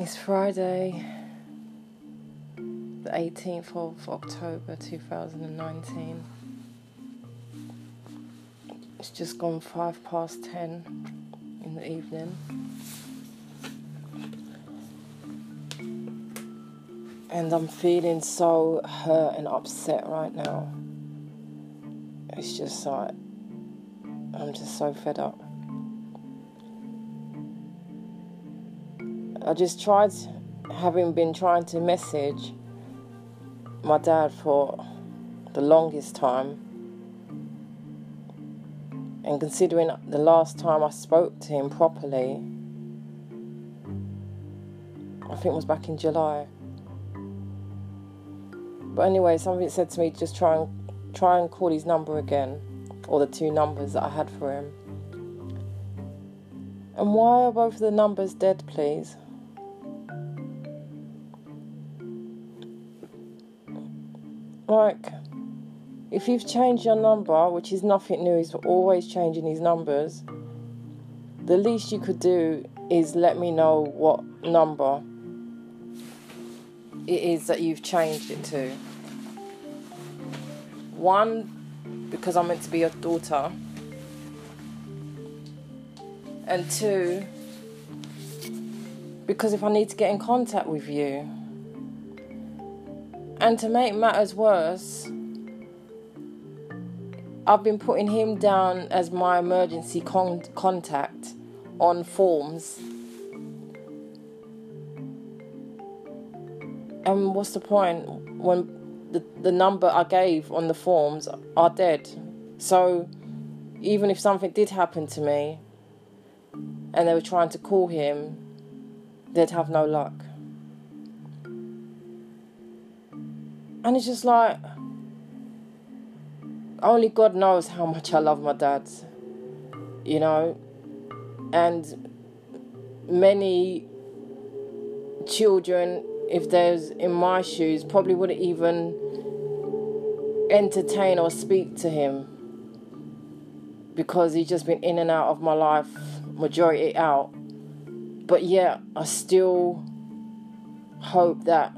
It's Friday, the 18th of October 2019. It's just gone five past ten in the evening. And I'm feeling so hurt and upset right now. It's just like, I'm just so fed up. I just tried, having been trying to message my dad for the longest time. And considering the last time I spoke to him properly, I think it was back in July. But anyway, somebody said to me, just try and try and call his number again, or the two numbers that I had for him. And why are both the numbers dead, please? Like, if you've changed your number, which is nothing new, he's always changing his numbers, the least you could do is let me know what number it is that you've changed it to. One, because I'm meant to be your daughter. And two, because if I need to get in contact with you. And to make matters worse, I've been putting him down as my emergency con- contact on forms. And what's the point when the, the number I gave on the forms are dead? So even if something did happen to me and they were trying to call him, they'd have no luck. And it's just like, only God knows how much I love my dad, you know, and many children, if there's in my shoes, probably wouldn't even entertain or speak to him because he's just been in and out of my life, majority out. But yet, I still hope that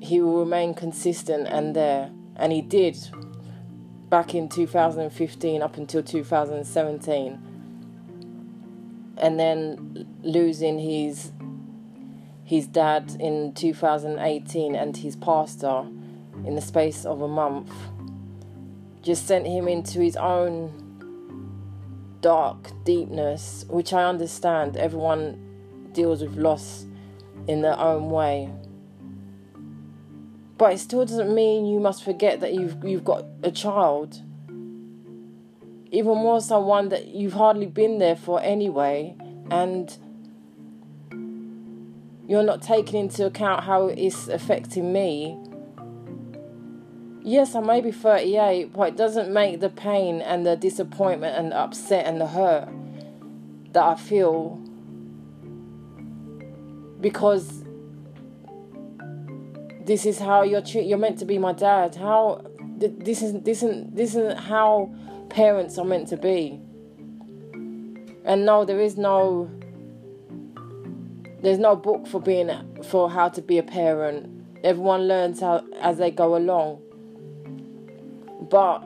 he will remain consistent and there. And he did back in 2015 up until 2017. And then losing his his dad in 2018 and his pastor in the space of a month just sent him into his own dark deepness, which I understand. Everyone deals with loss in their own way. But it still doesn't mean you must forget that you've you've got a child. Even more someone that you've hardly been there for anyway, and you're not taking into account how it's affecting me. Yes, I may be 38, but it doesn't make the pain and the disappointment and the upset and the hurt that I feel because this is how you're. You're meant to be my dad. How this isn't this isn't this isn't how parents are meant to be. And no, there is no. There's no book for being for how to be a parent. Everyone learns how as they go along. But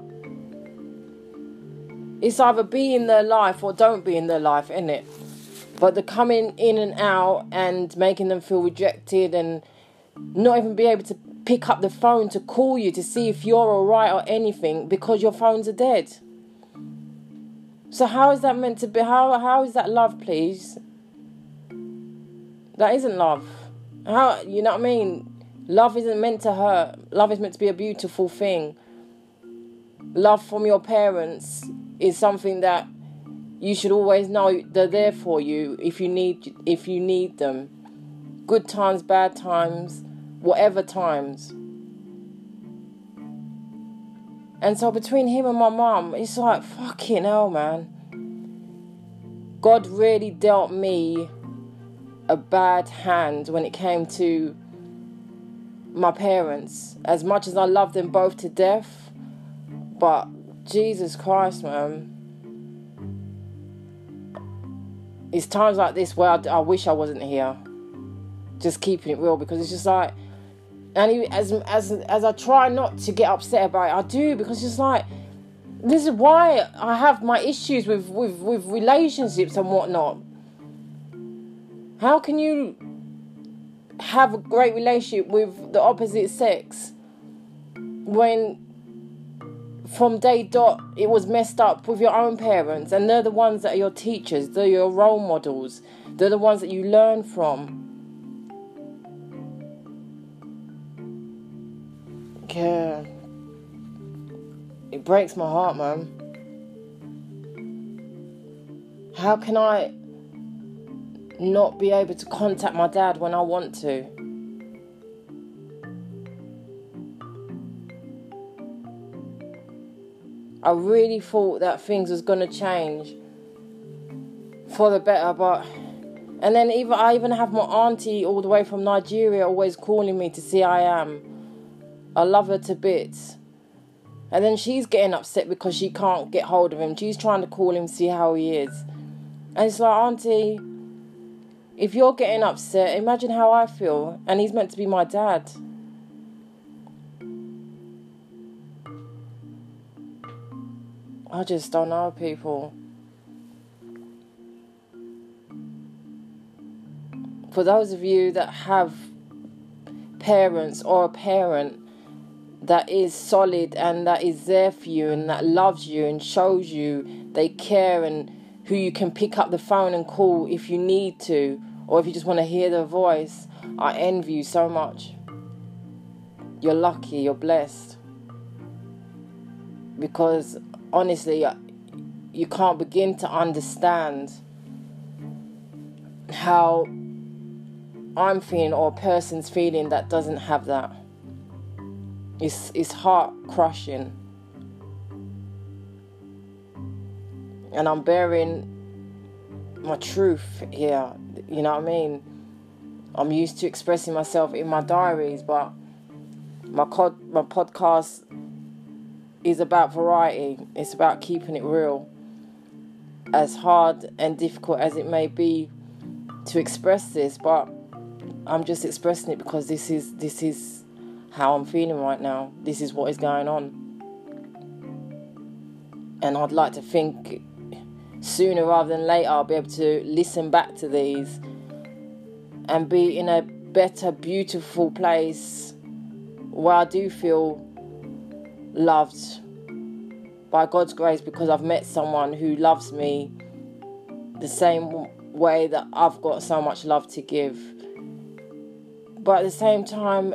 it's either be in their life or don't be in their life, isn't it? But the coming in and out and making them feel rejected and not even be able to pick up the phone to call you to see if you're alright or anything because your phones are dead. So how is that meant to be? How how is that love, please? That isn't love. How you know what I mean? Love isn't meant to hurt. Love is meant to be a beautiful thing. Love from your parents is something that you should always know they're there for you if you need if you need them. Good times, bad times, whatever times. And so between him and my mum, it's like fucking hell, man. God really dealt me a bad hand when it came to my parents as much as I love them both to death. But Jesus Christ, man. It's times like this where I, I wish I wasn't here. Just keeping it real because it's just like, and as as as I try not to get upset about it, I do because it's just like this is why I have my issues with with with relationships and whatnot. How can you have a great relationship with the opposite sex when from day dot it was messed up with your own parents and they're the ones that are your teachers they're your role models they're the ones that you learn from? Yeah. It breaks my heart man. How can i not be able to contact my dad when I want to. I really thought that things was gonna change for the better, but and then even I even have my auntie all the way from Nigeria always calling me to see I am. I love her to bits. And then she's getting upset because she can't get hold of him. She's trying to call him, see how he is. And it's like, Auntie, if you're getting upset, imagine how I feel. And he's meant to be my dad. I just don't know, people. For those of you that have parents or a parent that is solid and that is there for you and that loves you and shows you they care and who you can pick up the phone and call if you need to or if you just want to hear their voice, I envy you so much. You're lucky, you're blessed. Because honestly, uh, you can't begin to understand how I'm feeling or a person's feeling that doesn't have that. It's, it's heart crushing. And I'm bearing my truth here. You know what I mean? I'm used to expressing myself in my diaries, but my cod, my podcast is about variety. It's about keeping it real. As hard and difficult as it may be to express this, but I'm just expressing it because this is this is how I'm feeling right now. This is what is going on. And I'd like to think sooner rather than later, I'll be able to listen back to these and be in a better, beautiful place where I do feel loved by God's grace because I've met someone who loves me the same way that I've got so much love to give. But at the same time,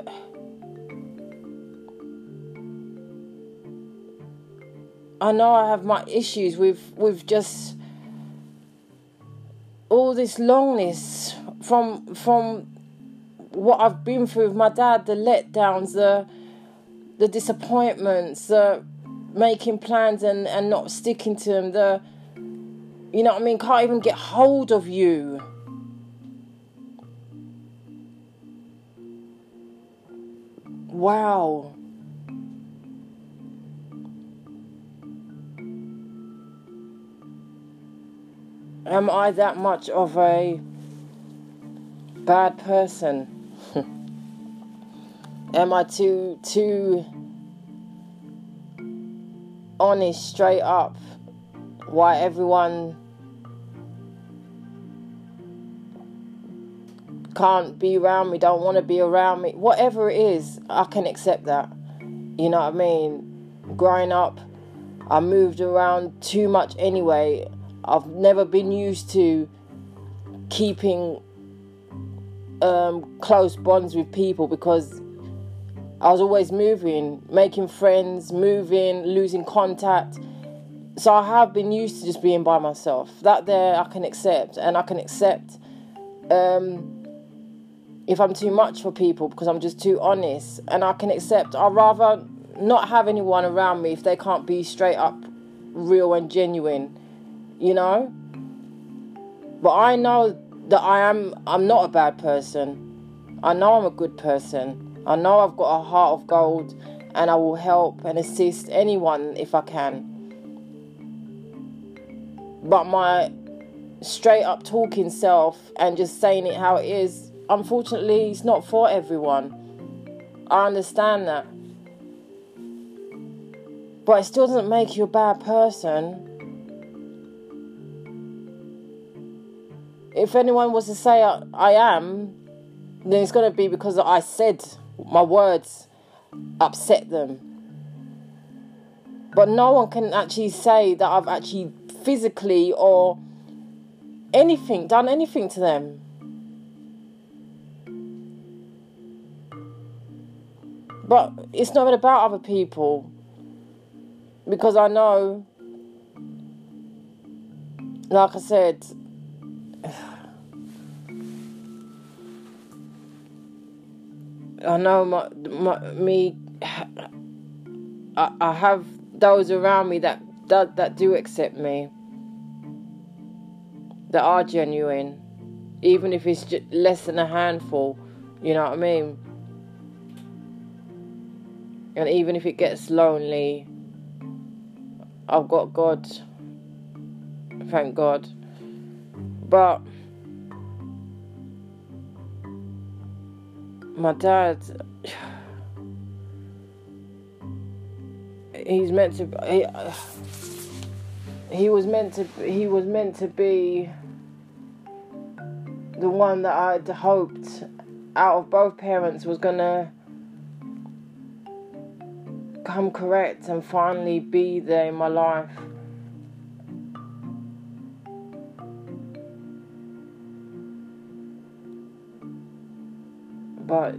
I know I have my issues with with just all this longness from from what I've been through with my dad, the letdowns, the the disappointments, the making plans and, and not sticking to them, the you know what I mean, can't even get hold of you. Wow. Am I that much of a bad person? Am I too too honest straight up why everyone can't be around me, don't want to be around me, whatever it is, I can accept that. You know what I mean? Growing up, I moved around too much anyway. I've never been used to keeping um, close bonds with people because I was always moving, making friends, moving, losing contact. So I have been used to just being by myself. That there I can accept, and I can accept um, if I'm too much for people because I'm just too honest, and I can accept. I'd rather not have anyone around me if they can't be straight up, real and genuine you know? But I know that I am I'm not a bad person. I know I'm a good person. I know I've got a heart of gold and I will help and assist anyone if I can. But my straight up talking self and just saying it how it is, unfortunately, it's not for everyone. I understand that. But it still doesn't make you a bad person. If anyone was to say I, I am, then it's going to be because I said my words upset them. But no one can actually say that I've actually physically or anything, done anything to them. But it's not about other people. Because I know, like I said, I know my, my me. I, I have those around me that that that do accept me. That are genuine, even if it's just less than a handful. You know what I mean? And even if it gets lonely, I've got God. Thank God. But my dad he's meant to he, he was meant to he was meant to be the one that I'd hoped out of both parents was gonna come correct and finally be there in my life. But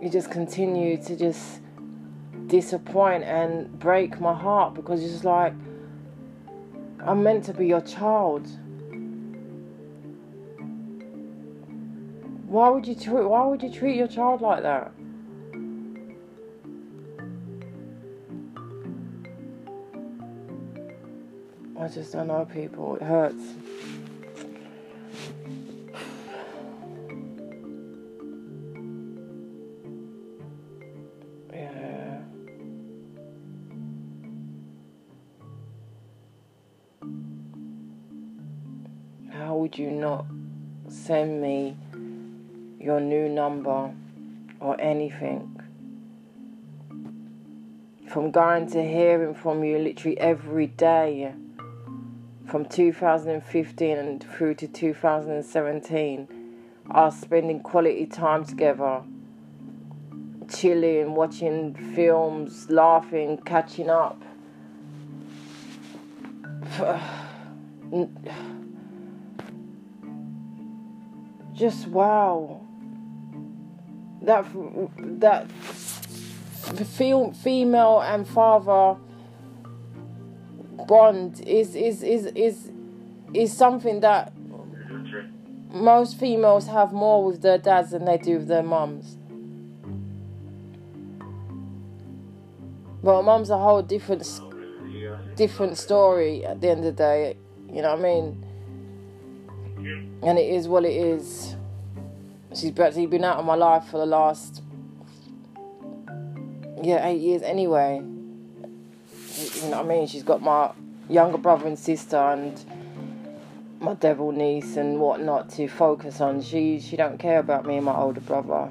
you just continue to just disappoint and break my heart because it's just like I'm meant to be your child. Why would you treat why would you treat your child like that? I just don't know people. It hurts. Would you not send me your new number or anything? From going to hearing from you literally every day from 2015 and through to 2017, us spending quality time together, chilling, watching films, laughing, catching up just wow. That that the female and father bond is is is is is something that most females have more with their dads than they do with their mums. But mum's a whole different different story at the end of the day. You know what I mean? And it is what it is. She's practically been out of my life for the last yeah eight years anyway. You know what I mean? She's got my younger brother and sister and my devil niece and whatnot to focus on. She she don't care about me and my older brother.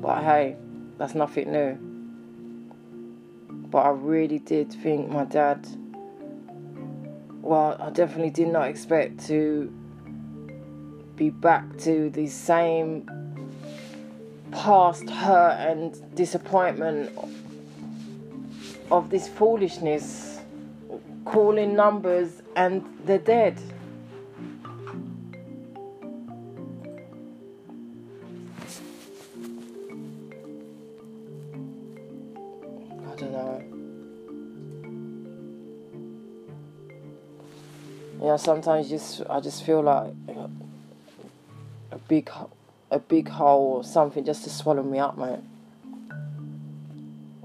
But hey, that's nothing new. But I really did think my dad. Well, I definitely did not expect to be back to the same past hurt and disappointment of this foolishness, calling numbers and they're dead. I don't know. Know, sometimes just I just feel like big a big hole or something just to swallow me up, mate.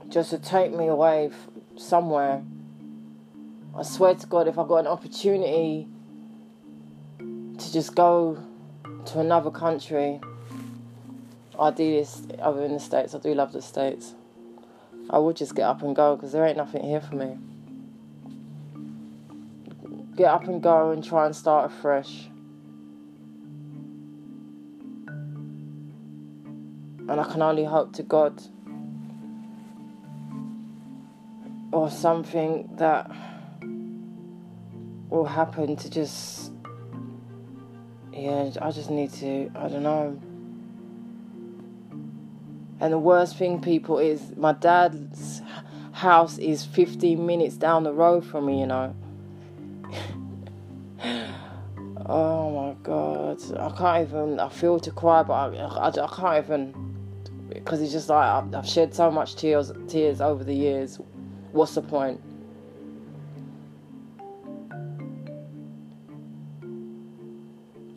Just to take me away somewhere. I swear to God, if I got an opportunity to just go to another country, ideally, other in the States, I do love the States. I would just get up and go because there ain't nothing here for me. Get up and go and try and start afresh. And I can only hope to God or something that will happen to just yeah i just need to i don't know. And the worst thing people is my dad's house is 15 minutes down the road from me you know. Oh my god. I can't even i feel to cry but i, I, I can't even because it's just like I've, shed so much tears tears over the years what's the point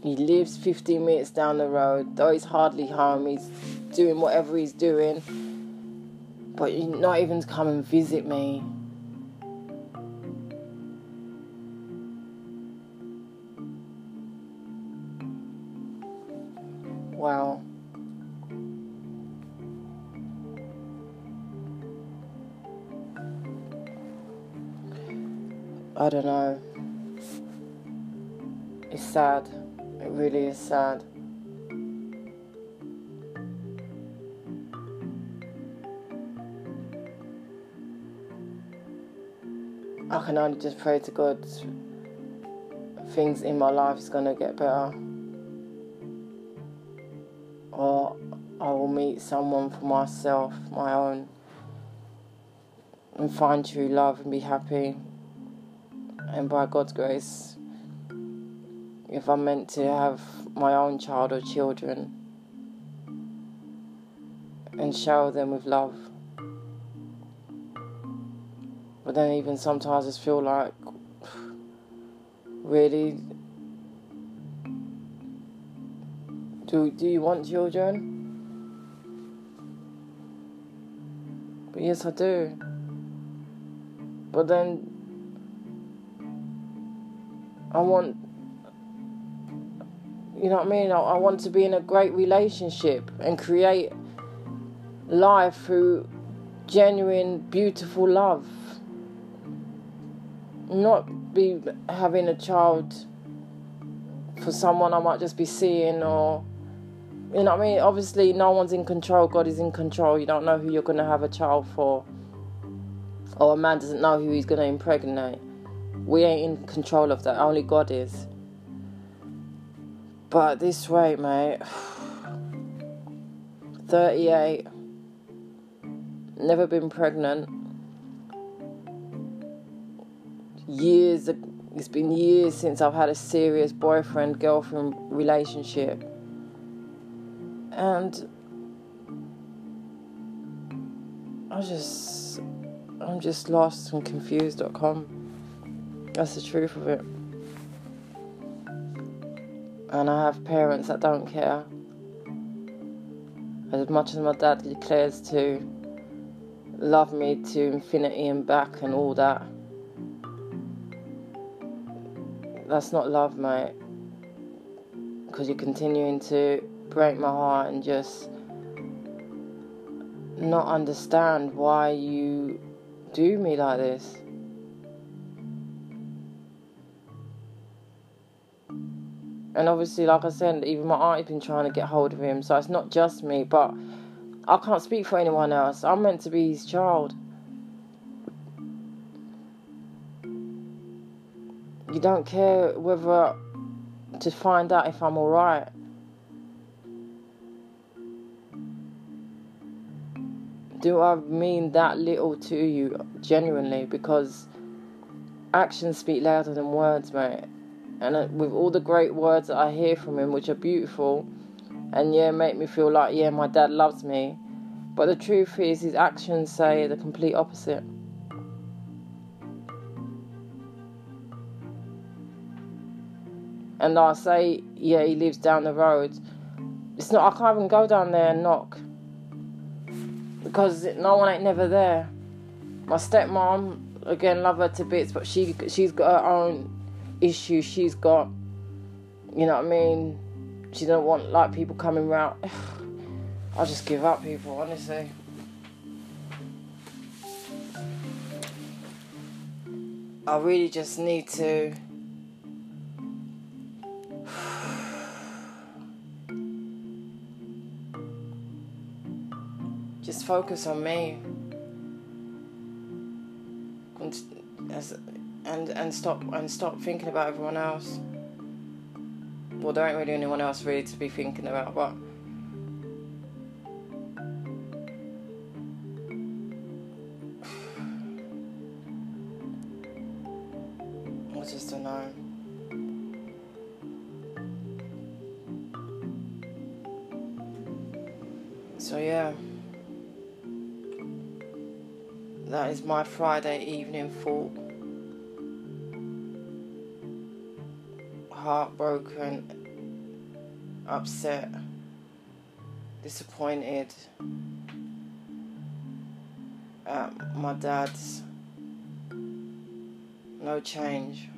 He lives 15 minutes down the road, though he's hardly home. He's doing whatever he's doing, but he's not even to come and visit me. Wow. I don't know. It's sad. It really is sad. I can only just pray to God things in my life is going to get better. Or I will meet someone for myself, my own, and find true love and be happy. And by God's grace, if I'm meant to have my own child or children and shower them with love. But then, even sometimes, I feel like, really, do, do you want children? But yes, I do. But then, I want you know what I mean? I, I want to be in a great relationship and create life through genuine, beautiful love. Not be having a child for someone I might just be seeing or you know what I mean? Obviously no one's in control, God is in control. You don't know who you're gonna have a child for. Or a man doesn't know who he's gonna impregnate. We ain't in control of that, only God is. But this weight, mate, 38, never been pregnant. Years, it's been years since I've had a serious boyfriend girlfriend relationship. And I just, I'm just lost and confused.com. That's the truth of it and I have parents that don't care. As much as my dad declares to love me to infinity and back and all that, that's not love, mate. Because you're continuing to break my heart and just not understand why you do me like this. And obviously, like I said, even my auntie's been trying to get hold of him, so it's not just me, but I can't speak for anyone else. I'm meant to be his child. You don't care whether to find out if I'm alright. Do I mean that little to you genuinely? Because actions speak louder than words, mate and uh, with all the great words that I hear from him, which are beautiful, and yeah, make me feel like yeah, my dad loves me. But the truth is, his actions say the complete opposite. And I say, yeah, he lives down the road. It's not. I can't even go down there and knock because no one ain't never there. My stepmom, again, love her to bits, but she she's got her own issues she's got. You know what I mean? She don't want like people coming around. I'll just give up, people, honestly. I really just need to. Just focus on me. And and stop and stop thinking about everyone else. Well, there ain't really anyone else really to be thinking about, but I just don't know. So yeah, that is my Friday evening thought. Heartbroken, upset, disappointed at my dad's no change.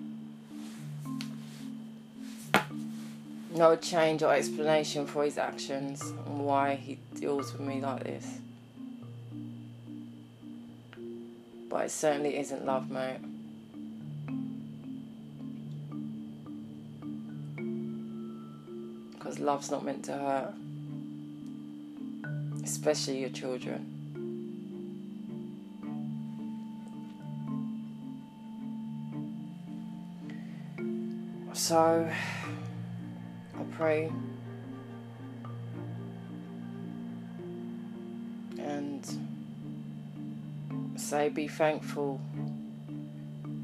No change or explanation for his actions and why he deals with me like this. But it certainly isn't love, mate. Love's not meant to hurt, especially your children. So, I pray and say, be thankful.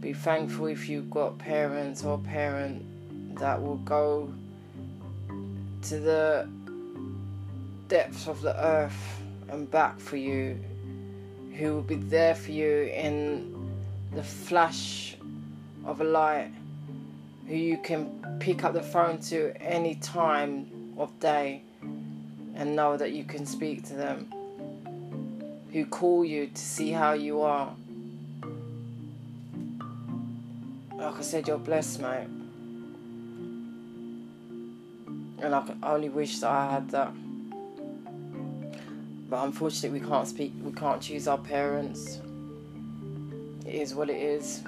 Be thankful if you've got parents or parent that will go to the depths of the earth and back for you, who will be there for you in the flash of a light who you can pick up the phone to any time of day and know that you can speak to them, who call you to see how you are. Like I said, you're blessed, mate. And I only wish that I had that. But unfortunately, we can't speak, we can't choose our parents. It is what it is.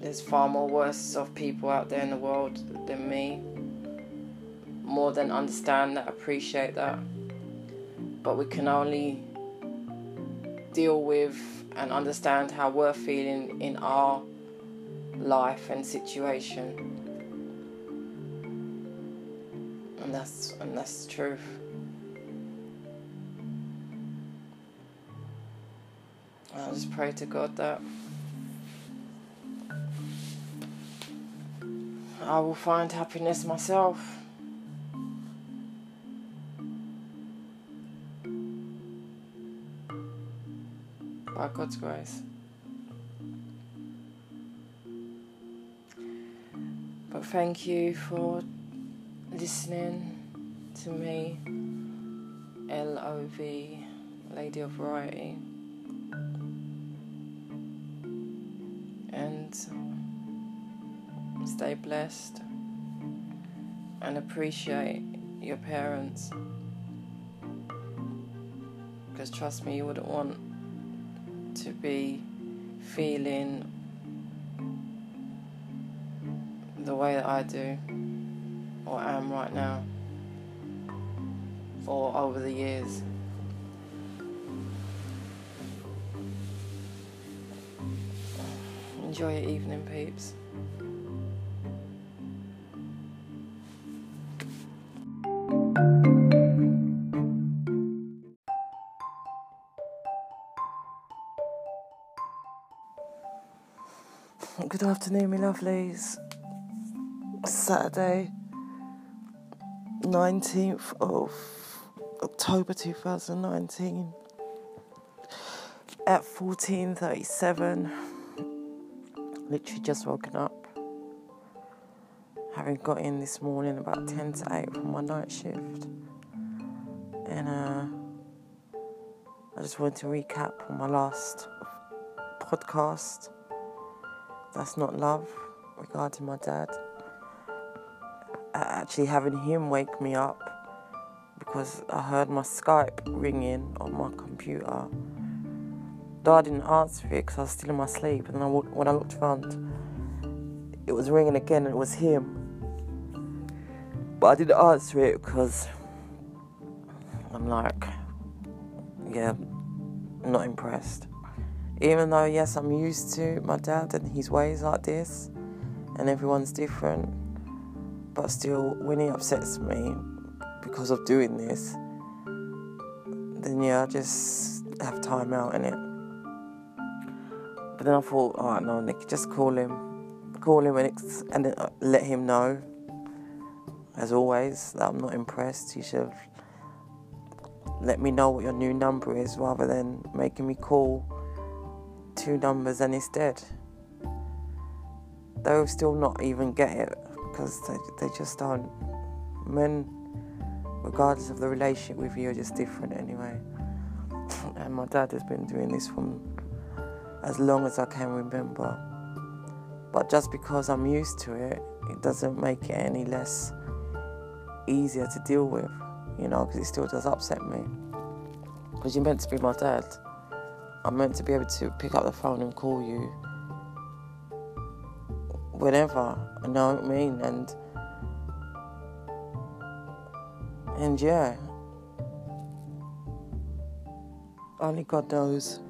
There's far more worse of people out there in the world than me. More than understand that, appreciate that. But we can only deal with and understand how we're feeling in our life and situation. And that's and that's the truth. I just pray to God that I will find happiness myself. By God's grace. But thank you for listening to me, LOV, Lady of Variety. And stay blessed and appreciate your parents. Because trust me, you wouldn't want to be feeling the way that I do or am right now or over the years. Enjoy your evening, peeps. Good afternoon, my lovelies. Saturday, 19th of October 2019 at 14:37. Literally just woken up. Having got in this morning about 10 to 8 from my night shift. And uh, I just wanted to recap on my last podcast. That's not love regarding my dad. Uh, actually having him wake me up because I heard my Skype ringing on my computer. Though I didn't answer it because I was still in my sleep, and then I, when I looked around, it was ringing again and it was him. But I didn't answer it because I'm like, yeah, not impressed. Even though, yes, I'm used to my dad and his ways like this, and everyone's different, but still, when he upsets me because of doing this, then yeah, I just have time out in it. But then I thought, oh no, Nick, just call him, call him and, and uh, let him know. As always, that I'm not impressed. You should let me know what your new number is rather than making me call two numbers and it's dead. They'll still not even get it because they, they just don't. Men, regardless of the relationship with you, are just different anyway. And my dad has been doing this from as long as I can remember. But just because I'm used to it, it doesn't make it any less easier to deal with, you know, because it still does upset me. Because you're meant to be my dad. I'm meant to be able to pick up the phone and call you whenever, you know what I mean? And and yeah, only God knows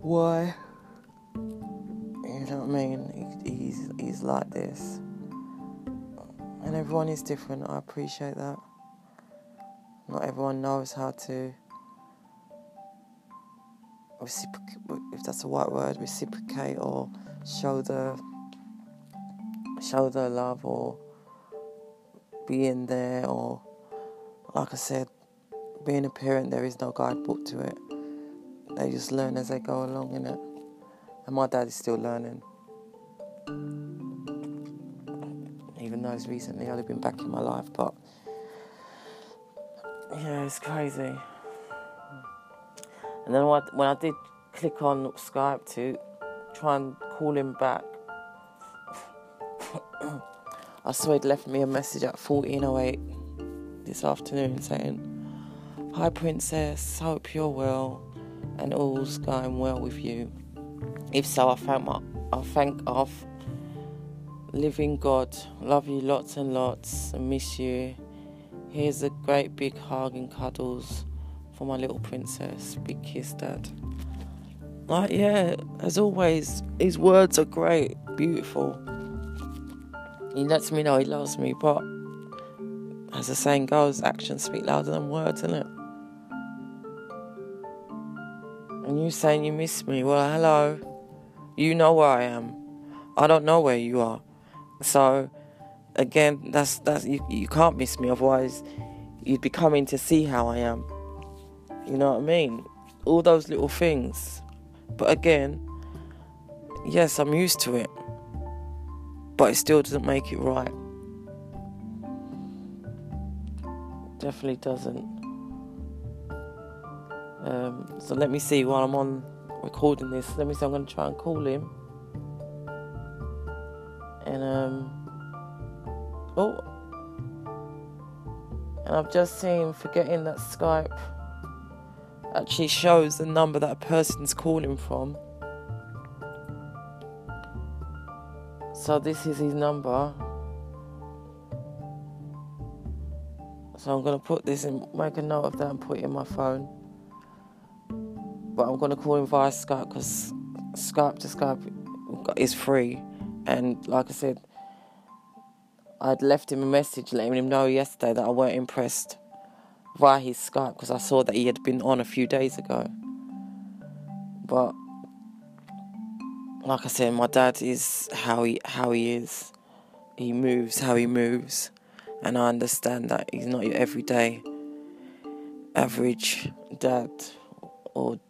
why. You know what I mean? He, he's he's like this, and everyone is different. I appreciate that. Not everyone knows how to reciprocate, if that's a white word, reciprocate or show the show their love or being there or like I said, being a parent there is no guidebook to it. They just learn as they go along in it. And my dad is still learning. Even though it's recently only been back in my life, but yeah, it's crazy. And then when I did click on Skype to try and call him back, I saw he'd left me a message at 14.08 this afternoon saying, Hi Princess, hope you're well and all's going well with you. If so, I thank my, I thank off living God, love you lots and lots and miss you. Here's a great big hug and cuddles for my little princess. Big kiss, Dad. Like, yeah, as always, his words are great, beautiful. He lets me know he loves me, but as the saying goes, actions speak louder than words, isn't it? And you saying you miss me, well, hello. You know where I am. I don't know where you are. So, again, that's that's you, you can't miss me, otherwise, you'd be coming to see how I am. You know what I mean? All those little things. But again, yes, I'm used to it. But it still doesn't make it right. Definitely doesn't. Um, so let me see while I'm on recording this. Let me see. I'm going to try and call him. And um, oh, and I've just seen forgetting that Skype actually shows the number that a person's calling from. So this is his number. So I'm gonna put this in, make a note of that and put it in my phone. But I'm gonna call him via Skype because Skype to Skype is free, and like I said, I'd left him a message letting him know yesterday that I weren't impressed via his Skype because I saw that he had been on a few days ago. But like I said, my dad is how he how he is. He moves how he moves, and I understand that he's not your everyday average dad or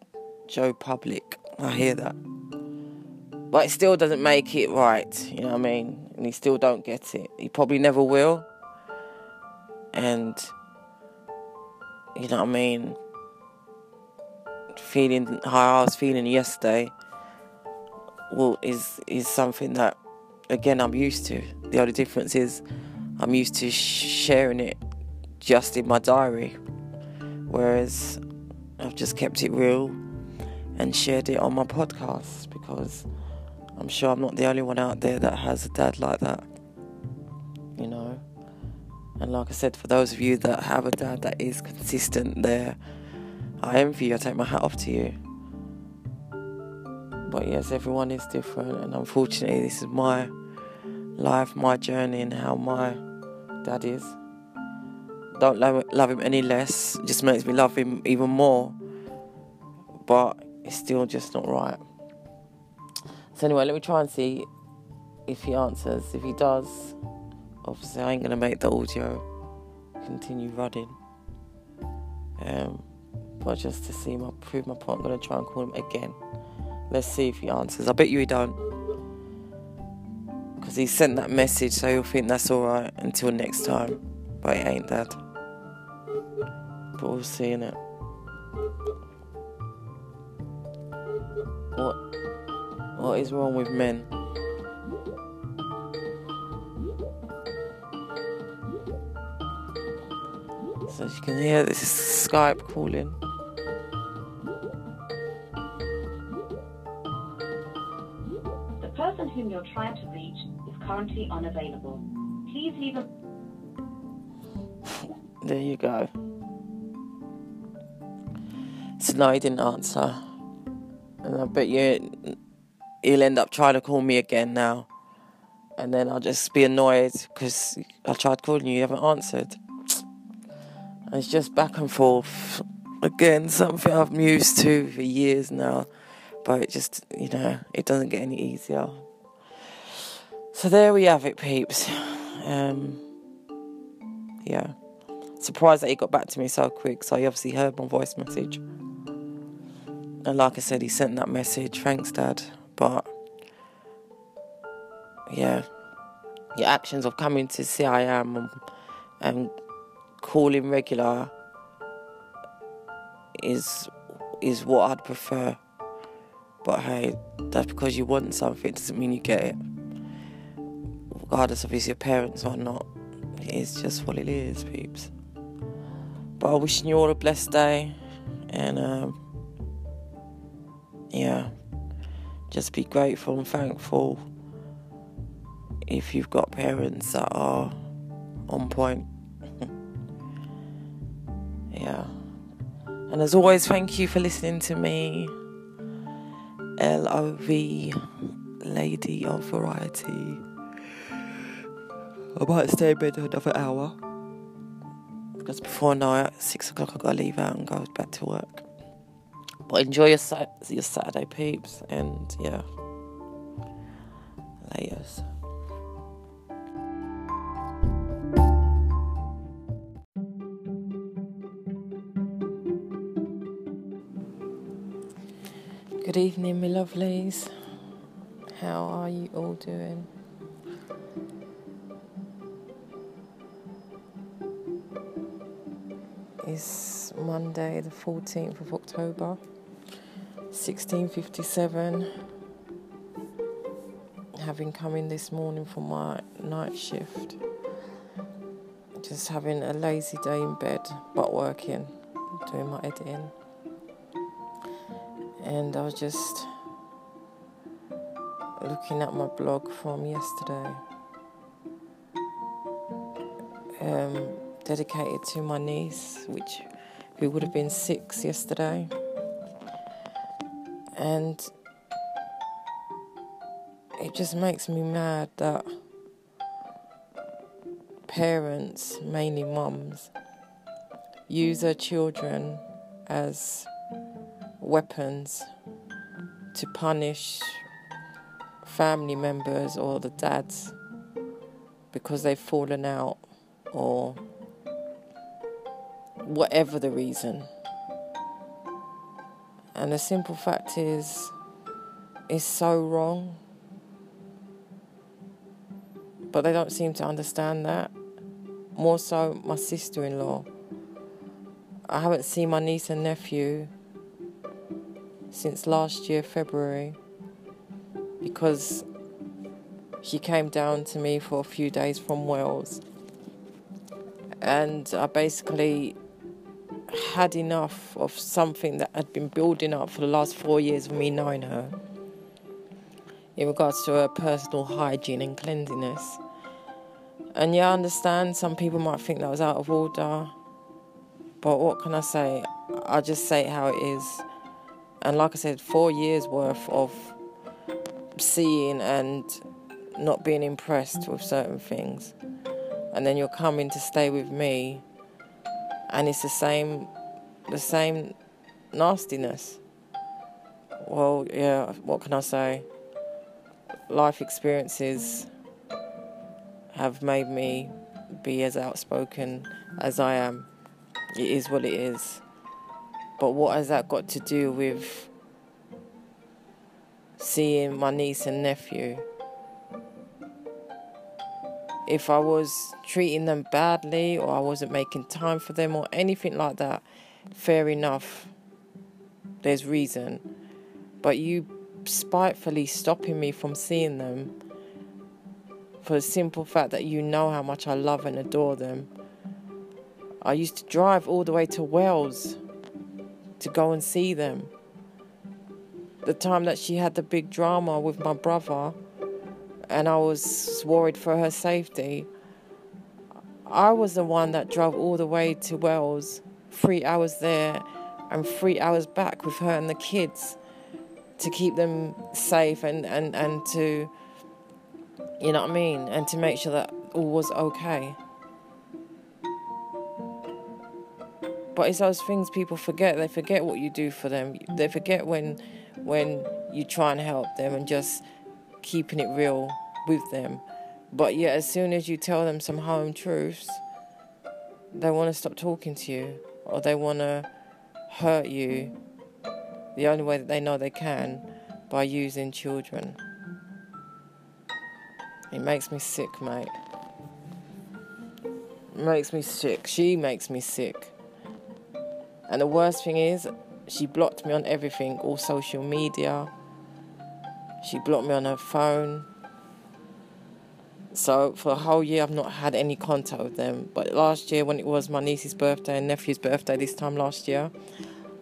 Joe Public. I hear that. But it still doesn't make it right, you know what I mean? And he still don't get it. He probably never will. And you know what I mean? Feeling how I was feeling yesterday well is is something that again I'm used to. The only difference is I'm used to sharing it just in my diary, whereas I've just kept it real and shared it on my podcast because I'm sure I'm not the only one out there that has a dad like that. You know? And like I said, for those of you that have a dad that is consistent there, I envy you, I take my hat off to you. But yes, everyone is different, and unfortunately, this is my life, my journey, and how my dad is. Don't love, love him any less, just makes me love him even more. But it's still just not right. So, anyway, let me try and see if he answers. If he does, obviously, I ain't to make the audio continue running. Um, but just to see my prove my point, I'm to try and call him again. Let's see if he answers. I bet you he don't. Because he sent that message, so he'll think that's alright until next time. But it ain't that. But we'll see it. What what is wrong with men? So as you can hear, this is Skype calling. Whom you're trying to reach is currently unavailable. Please leave a There you go. So no, he didn't answer. And I bet you he'll end up trying to call me again now. And then I'll just be annoyed because I tried calling you, you haven't answered. And it's just back and forth. Again, something I've been used to for years now. But it just, you know, it doesn't get any easier. So there we have it, peeps. Um, yeah. Surprised that he got back to me so quick, so he obviously heard my voice message. And like I said, he sent that message. Thanks, Dad. But yeah, your actions of coming to see I am and, and calling regular is is what I'd prefer. But hey, that's because you want something doesn't mean you get it. Regardless of if your parents or not, it is just what it is, peeps. But I'm wishing you all a blessed day, and um, yeah, just be grateful and thankful if you've got parents that are on point. yeah. And as always, thank you for listening to me. L O V, Lady of Variety. I might stay in bed another hour. Because before night, six o'clock, I've got to leave out and go back to work. But enjoy your, your Saturday, peeps. And yeah, layers. Good evening, my lovelies. How are you all doing? It's Monday, the 14th of October, 1657. Having come in this morning for my night shift, just having a lazy day in bed, but working, doing my editing. And I was just looking at my blog from yesterday, um, dedicated to my niece, which who would have been six yesterday, and it just makes me mad that parents, mainly mums, use their children as weapons to punish family members or the dads because they've fallen out or whatever the reason. And the simple fact is, it's so wrong. But they don't seem to understand that. More so, my sister in law. I haven't seen my niece and nephew since last year, February, because she came down to me for a few days from Wales and I basically had enough of something that had been building up for the last four years of me knowing her in regards to her personal hygiene and cleanliness. And yeah, I understand some people might think that was out of order, but what can I say? I just say how it is. And like I said, four years worth of seeing and not being impressed with certain things. And then you're coming to stay with me and it's the same the same nastiness. Well, yeah, what can I say? Life experiences have made me be as outspoken as I am. It is what it is. But what has that got to do with seeing my niece and nephew? If I was treating them badly or I wasn't making time for them or anything like that, fair enough. There's reason. But you spitefully stopping me from seeing them for the simple fact that you know how much I love and adore them. I used to drive all the way to Wales to go and see them. The time that she had the big drama with my brother and I was worried for her safety. I was the one that drove all the way to Wales, three hours there and three hours back with her and the kids to keep them safe and, and, and to, you know what I mean, and to make sure that all was okay. But it's those things people forget. They forget what you do for them. They forget when, when you try and help them and just keeping it real with them. But yet, as soon as you tell them some home truths, they want to stop talking to you or they want to hurt you the only way that they know they can by using children. It makes me sick, mate. Makes me sick. She makes me sick. And the worst thing is, she blocked me on everything, all social media. She blocked me on her phone. So for a whole year, I've not had any contact with them. But last year, when it was my niece's birthday and nephew's birthday, this time last year,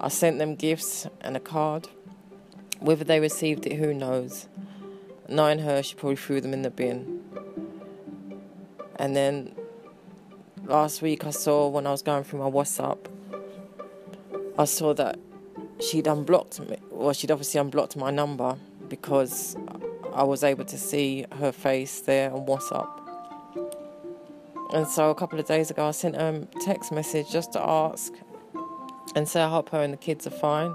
I sent them gifts and a card. Whether they received it, who knows? Knowing her, she probably threw them in the bin. And then last week, I saw when I was going through my WhatsApp, I saw that she'd unblocked me. Well, she'd obviously unblocked my number because I was able to see her face there on WhatsApp. And so a couple of days ago, I sent her a text message just to ask and say I hope her and the kids are fine.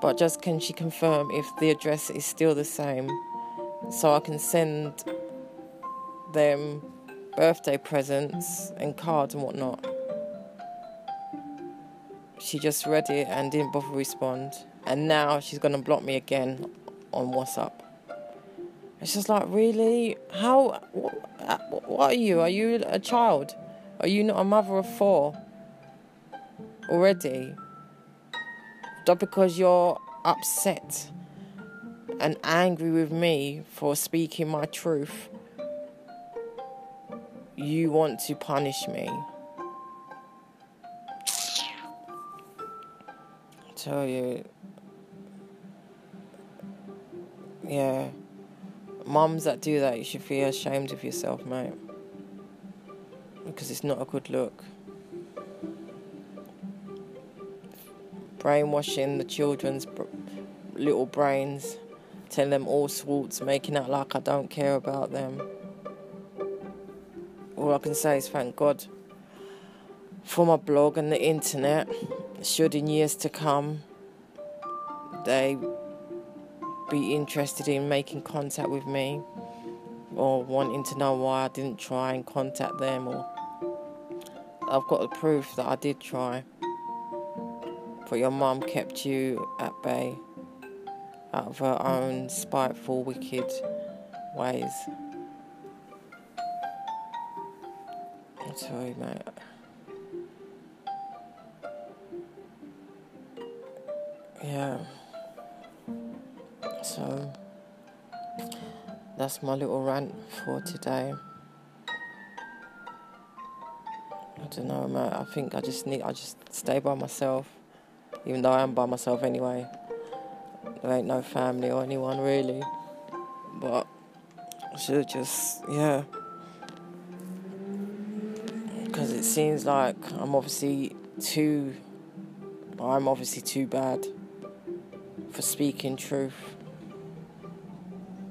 But just can she confirm if the address is still the same so I can send them birthday presents and cards and whatnot. She just read it and didn't bother respond. And now she's going to block me again on WhatsApp. It's just like, really? How? What, uh, what are you? Are you a child? Are you not a mother of four already? Just because you're upset and angry with me for speaking my truth, you want to punish me. I tell you, yeah. Mums that do that, you should feel ashamed of yourself, mate. Because it's not a good look. Brainwashing the children's br- little brains, telling them all sorts, making out like I don't care about them. All I can say is thank God for my blog and the internet. Should in years to come they be interested in making contact with me or wanting to know why I didn't try and contact them or I've got the proof that I did try. But your mum kept you at bay out of her own spiteful, wicked ways. I tell you, mate. Yeah. So that's my little rant for today. I don't know, man. I think I just need, I just stay by myself, even though I am by myself anyway. There ain't no family or anyone really, but I should just, yeah. Because it seems like I'm obviously too, I'm obviously too bad for speaking truth.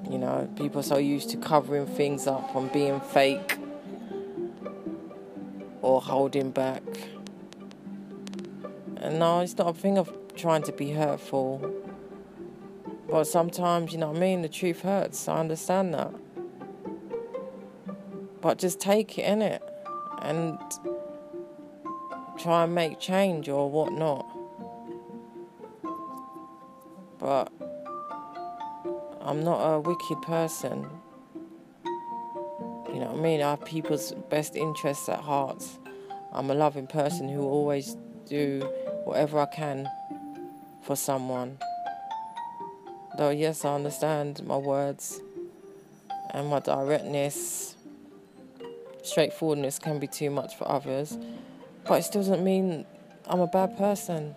You know, people are so used to covering things up and being fake or holding back. And no, it's not a thing of trying to be hurtful. But sometimes, you know what I mean, the truth hurts. I understand that. But just take it in it and try and make change or whatnot. I'm not a wicked person. You know what I mean? I have people's best interests at heart. I'm a loving person who always do whatever I can for someone. Though, yes, I understand my words and my directness, straightforwardness can be too much for others, but it still doesn't mean I'm a bad person.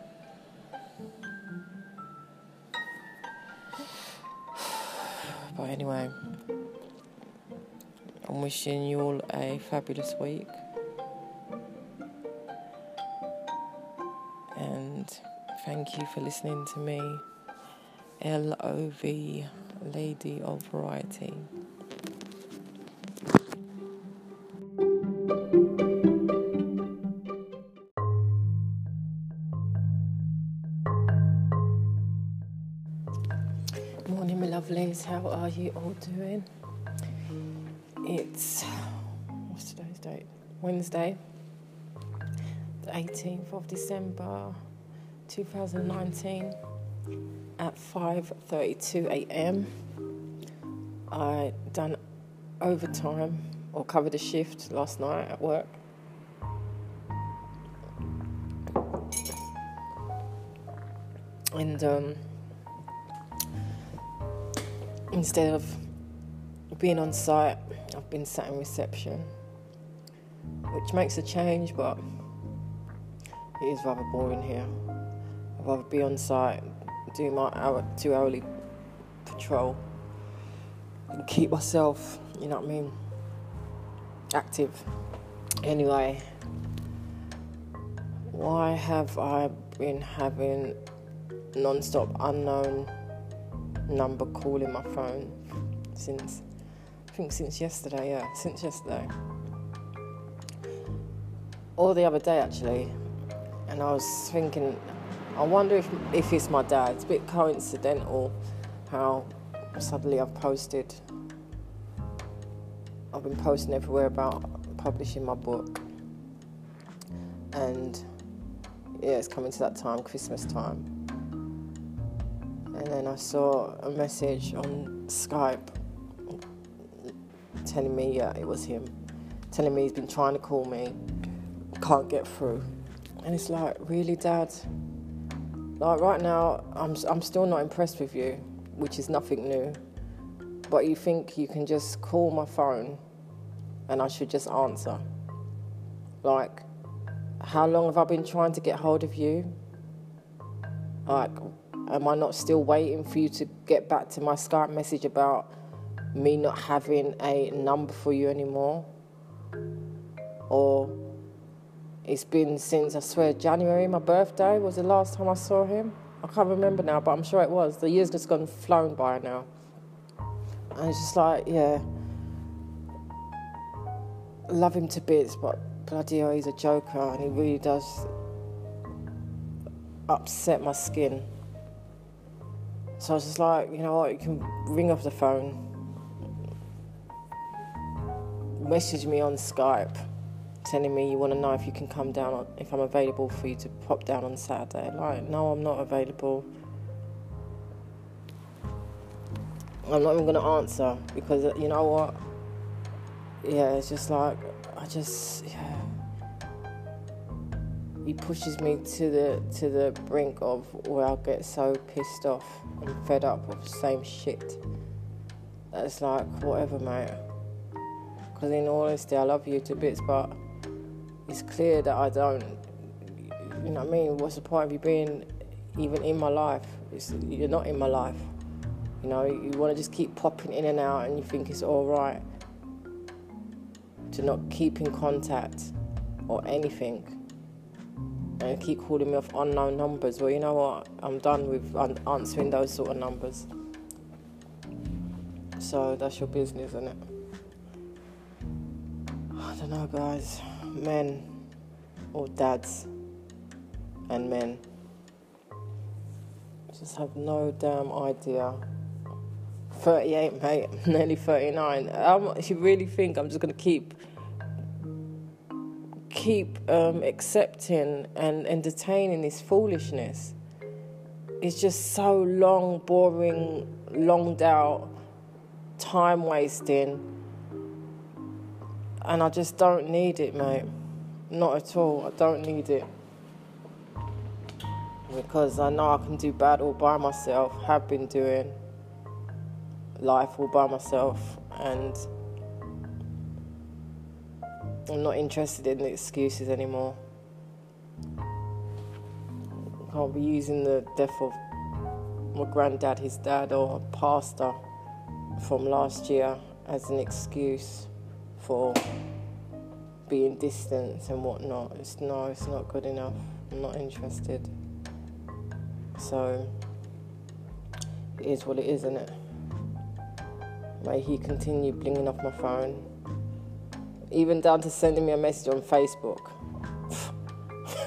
Wishing you all a fabulous week. And thank you for listening to me, L O V, Lady of Variety. Morning, my lovelies. How are you all doing? What's today's date? Wednesday, the 18th of December, 2019, at 5:32 a.m. I done overtime or covered a shift last night at work. And um, instead of being on site, been sat in reception, which makes a change, but it is rather boring here. I'd rather be on site, do my hour, two hourly patrol, and keep myself, you know what I mean, active. Anyway, why have I been having non stop unknown number calling my phone since think since yesterday, yeah, since yesterday. Or the other day actually. And I was thinking I wonder if if it's my dad. It's a bit coincidental how suddenly I've posted I've been posting everywhere about publishing my book. And yeah, it's coming to that time, Christmas time. And then I saw a message on Skype telling me, yeah, it was him, telling me he's been trying to call me, can't get through. And it's like, really, Dad? Like, right now, I'm, I'm still not impressed with you, which is nothing new. But you think you can just call my phone and I should just answer? Like, how long have I been trying to get hold of you? Like, am I not still waiting for you to get back to my Skype message about me not having a number for you anymore? Or it's been since, I swear, January, my birthday was the last time I saw him. I can't remember now, but I'm sure it was. The year's just gone flown by now. And it's just like, yeah, love him to bits, but bloody hell, he's a joker and he really does upset my skin. So I was just like, you know what, you can ring off the phone, message me on Skype, telling me you want to know if you can come down, if I'm available for you to pop down on Saturday. Like, no, I'm not available. I'm not even going to answer because you know what? Yeah, it's just like, I just, yeah he pushes me to the to the brink of where I get so pissed off and fed up of the same shit. That's like whatever, mate. Because in all honesty, I love you to bits, but it's clear that I don't. You know what I mean? What's the point of you being even in my life? It's, you're not in my life. You know, you want to just keep popping in and out, and you think it's all right to not keep in contact or anything, and keep calling me off unknown numbers. Well, you know what? I'm done with answering those sort of numbers. So that's your business, isn't it? I don't know, guys. Men or dads and men. Just have no damn idea. 38, mate, nearly 39. Um, if you really think I'm just going to keep keep um, accepting and entertaining this foolishness, it's just so long, boring, longed out, time wasting, and I just don't need it, mate. Not at all. I don't need it because I know I can do bad all by myself. Have been doing life all by myself and I'm not interested in the excuses anymore. I can't be using the death of my granddad, his dad, or pastor from last year as an excuse for being distant and whatnot. It's no, it's not good enough. I'm not interested. So it is what it is, isn't it? May he continue blinging off my phone. Even down to sending me a message on Facebook.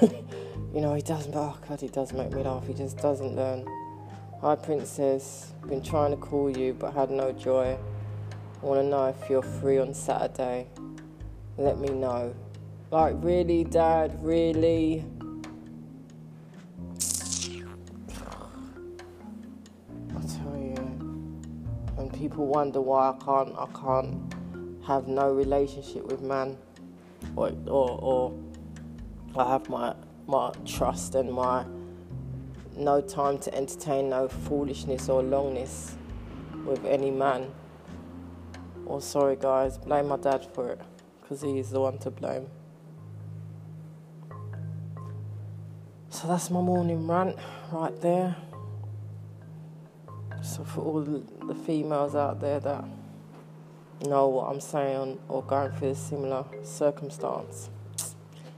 you know, he doesn't, oh God, he does make me laugh. He just doesn't learn. Hi, Princess. Been trying to call you, but had no joy. I want to know if you're free on Saturday. Let me know. Like, really, Dad? Really? I tell you. And people wonder why I can't I can't have no relationship with man or or, or I have my my trust and my no time to entertain no foolishness or longness with any man. Or sorry guys, blame my dad for it because he's the one to blame. So that's my morning rant right there. So, for all the females out there that know what I'm saying or going through a similar circumstance,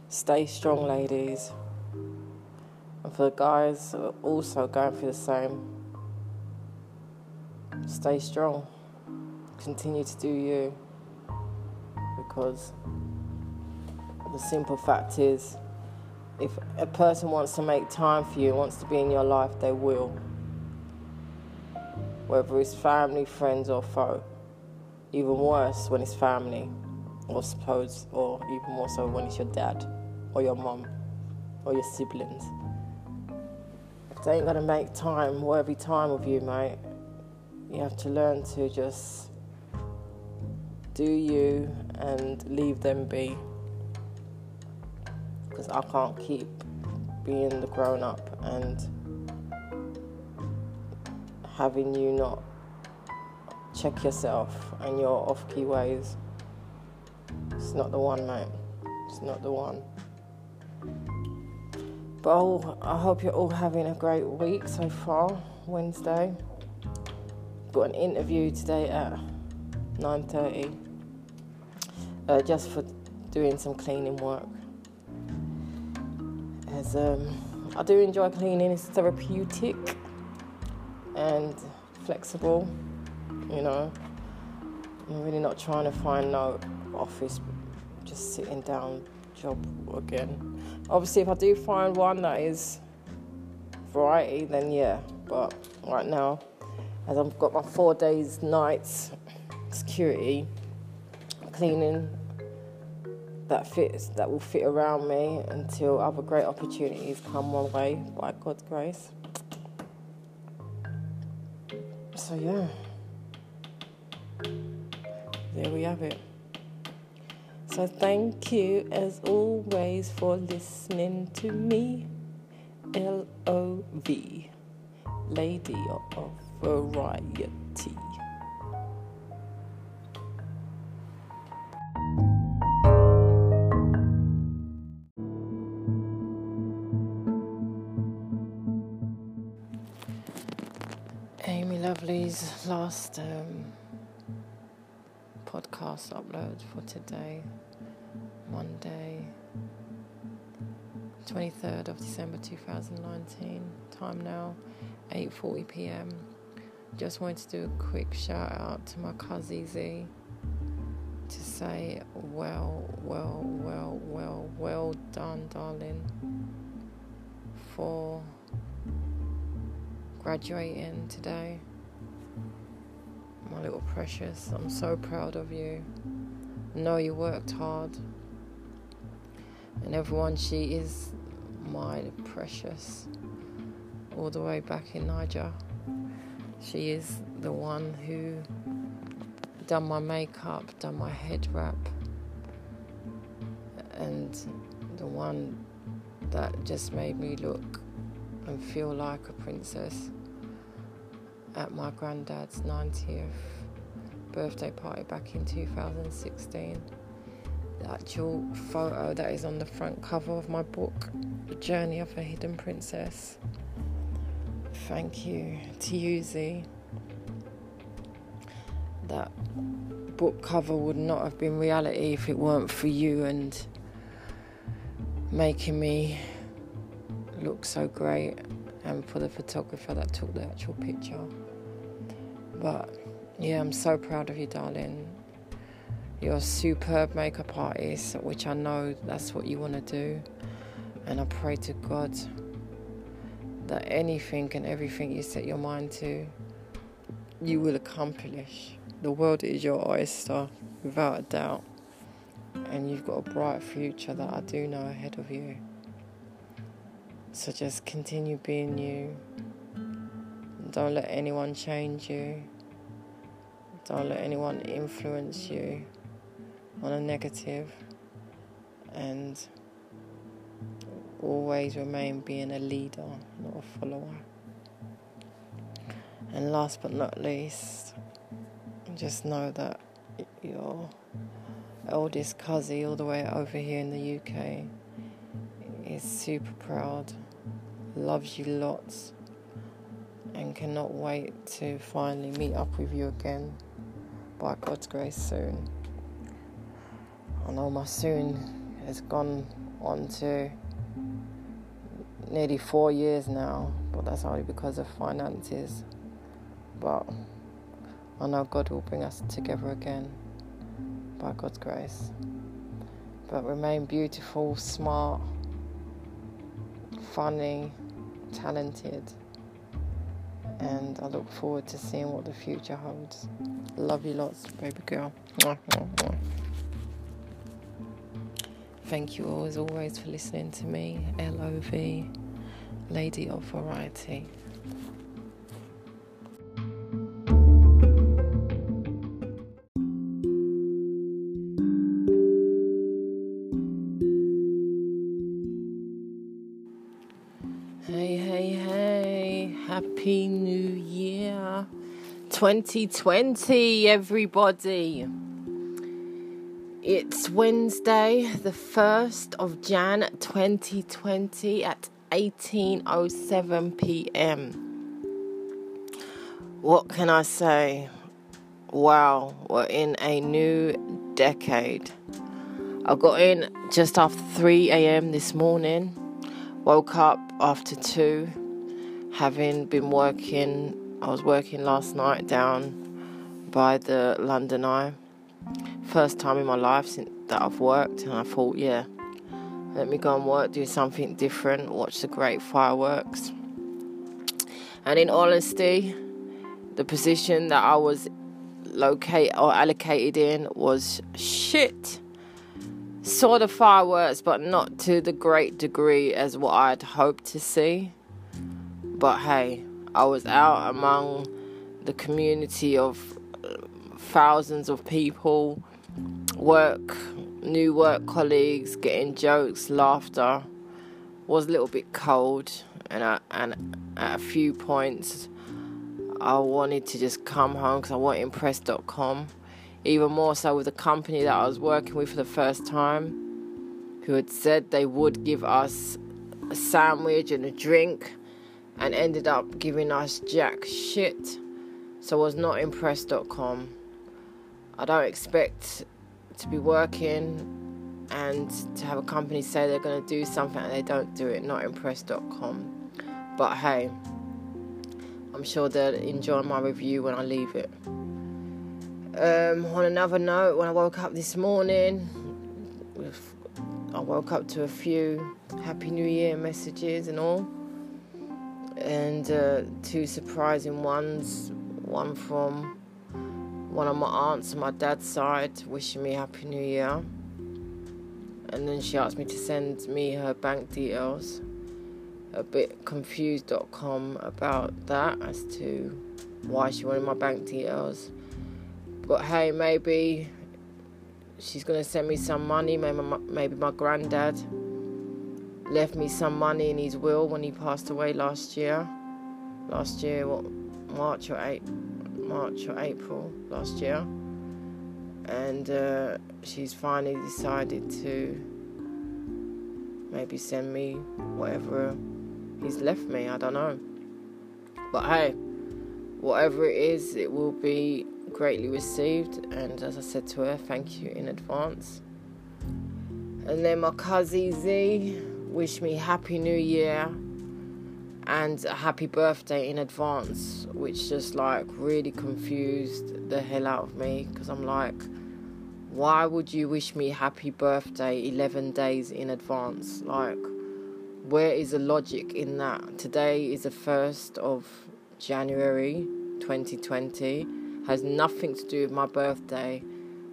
stay strong, ladies. And for the guys also going through the same, stay strong. Continue to do you. Because the simple fact is, if a person wants to make time for you, wants to be in your life, they will whether it's family, friends, or foe. Even worse when it's family, or suppose, or even more so when it's your dad, or your mom, or your siblings. If they ain't gonna make time, worthy time with you, mate, you have to learn to just do you and leave them be. Because I can't keep being the grown up and having you not check yourself and your off key ways. It's not the one, mate. It's not the one. But I hope you're all having a great week so far. Wednesday. Got an interview today at 9:30. Uh, just for doing some cleaning work. As um, I do enjoy cleaning. It's therapeutic and flexible. You know, I'm really not trying to find no office, just sitting down job again. Obviously, if I do find one that is variety, then yeah. But right now, as I've got my four days nights security cleaning that fits that will fit around me until other great opportunities come my way by God's grace. So, yeah, there we have it. So, thank you as always for listening to me, L O V, Lady of Variety. Lovelies, last um, podcast upload for today, Monday, 23rd of December 2019. Time now, 8:40 p.m. Just wanted to do a quick shout out to my cousin Z to say, well, well, well, well, well done, darling, for graduating today. My little precious, I'm so proud of you. I know you worked hard. And everyone, she is my precious. All the way back in Niger. She is the one who done my makeup, done my head wrap, and the one that just made me look and feel like a princess at my granddad's 90th birthday party back in 2016. The actual photo that is on the front cover of my book, The Journey of a Hidden Princess. Thank you to Yuzi. That book cover would not have been reality if it weren't for you and making me look so great and for the photographer that took the actual picture. But yeah, I'm so proud of you, darling. You're a superb makeup artist, which I know that's what you want to do. And I pray to God that anything and everything you set your mind to, you will accomplish. The world is your oyster, without a doubt. And you've got a bright future that I do know ahead of you. So just continue being you. Don't let anyone change you. Don't let anyone influence you on a negative. And always remain being a leader, not a follower. And last but not least, just know that your eldest cousin, all the way over here in the UK, is super proud loves you lots and cannot wait to finally meet up with you again by God's grace soon. I know my soon has gone on to nearly four years now, but that's only because of finances. But I know God will bring us together again by God's grace. But remain beautiful, smart, funny, talented, and I look forward to seeing what the future holds. Love you lots, baby girl. Thank you as always for listening to me, LOV, Lady of Variety. 2020, everybody. It's Wednesday, the 1st of Jan 2020 at 18:07 p.m. What can I say? Wow, we're in a new decade. I got in just after 3 a.m. this morning. Woke up after 2 having been working I was working last night down by the London Eye. First time in my life since that I've worked, and I thought, yeah, let me go and work, do something different, watch the great fireworks. And in honesty, the position that I was located or allocated in was shit. Saw the fireworks, but not to the great degree as what I'd hoped to see. But hey, I was out among the community of uh, thousands of people, work, new work colleagues, getting jokes, laughter. Was a little bit cold, and I, and at a few points, I wanted to just come home because I wanted Impress.com. Even more so with the company that I was working with for the first time, who had said they would give us a sandwich and a drink and ended up giving us jack shit. So it was notimpressed.com. I don't expect to be working and to have a company say they're going to do something and they don't do it. Notimpressed.com. But hey, I'm sure they'll enjoy my review when I leave it. Um, on another note, when I woke up this morning, I woke up to a few Happy New Year messages and all, and uh, two surprising ones. One from one of my aunts on my dad's side, wishing me Happy New Year, and then she asked me to send me her bank details. A bit confused.com about that as to why she wanted my bank details. But hey, maybe she's gonna send me some money. Maybe my, maybe my granddad left me some money in his will when he passed away last year. Last year, what March or eight, March or April last year, and uh, she's finally decided to maybe send me whatever he's left me. I don't know, but hey, whatever it is, it will be greatly received. And as I said to her, thank you in advance. And then my cousin Z wished me Happy New Year and a happy birthday in advance, which just like really confused the hell out of me because I'm like, why would you wish me happy birthday 11 days in advance? Like, where is the logic in that? Today is the 1st of January 2020 has nothing to do with my birthday,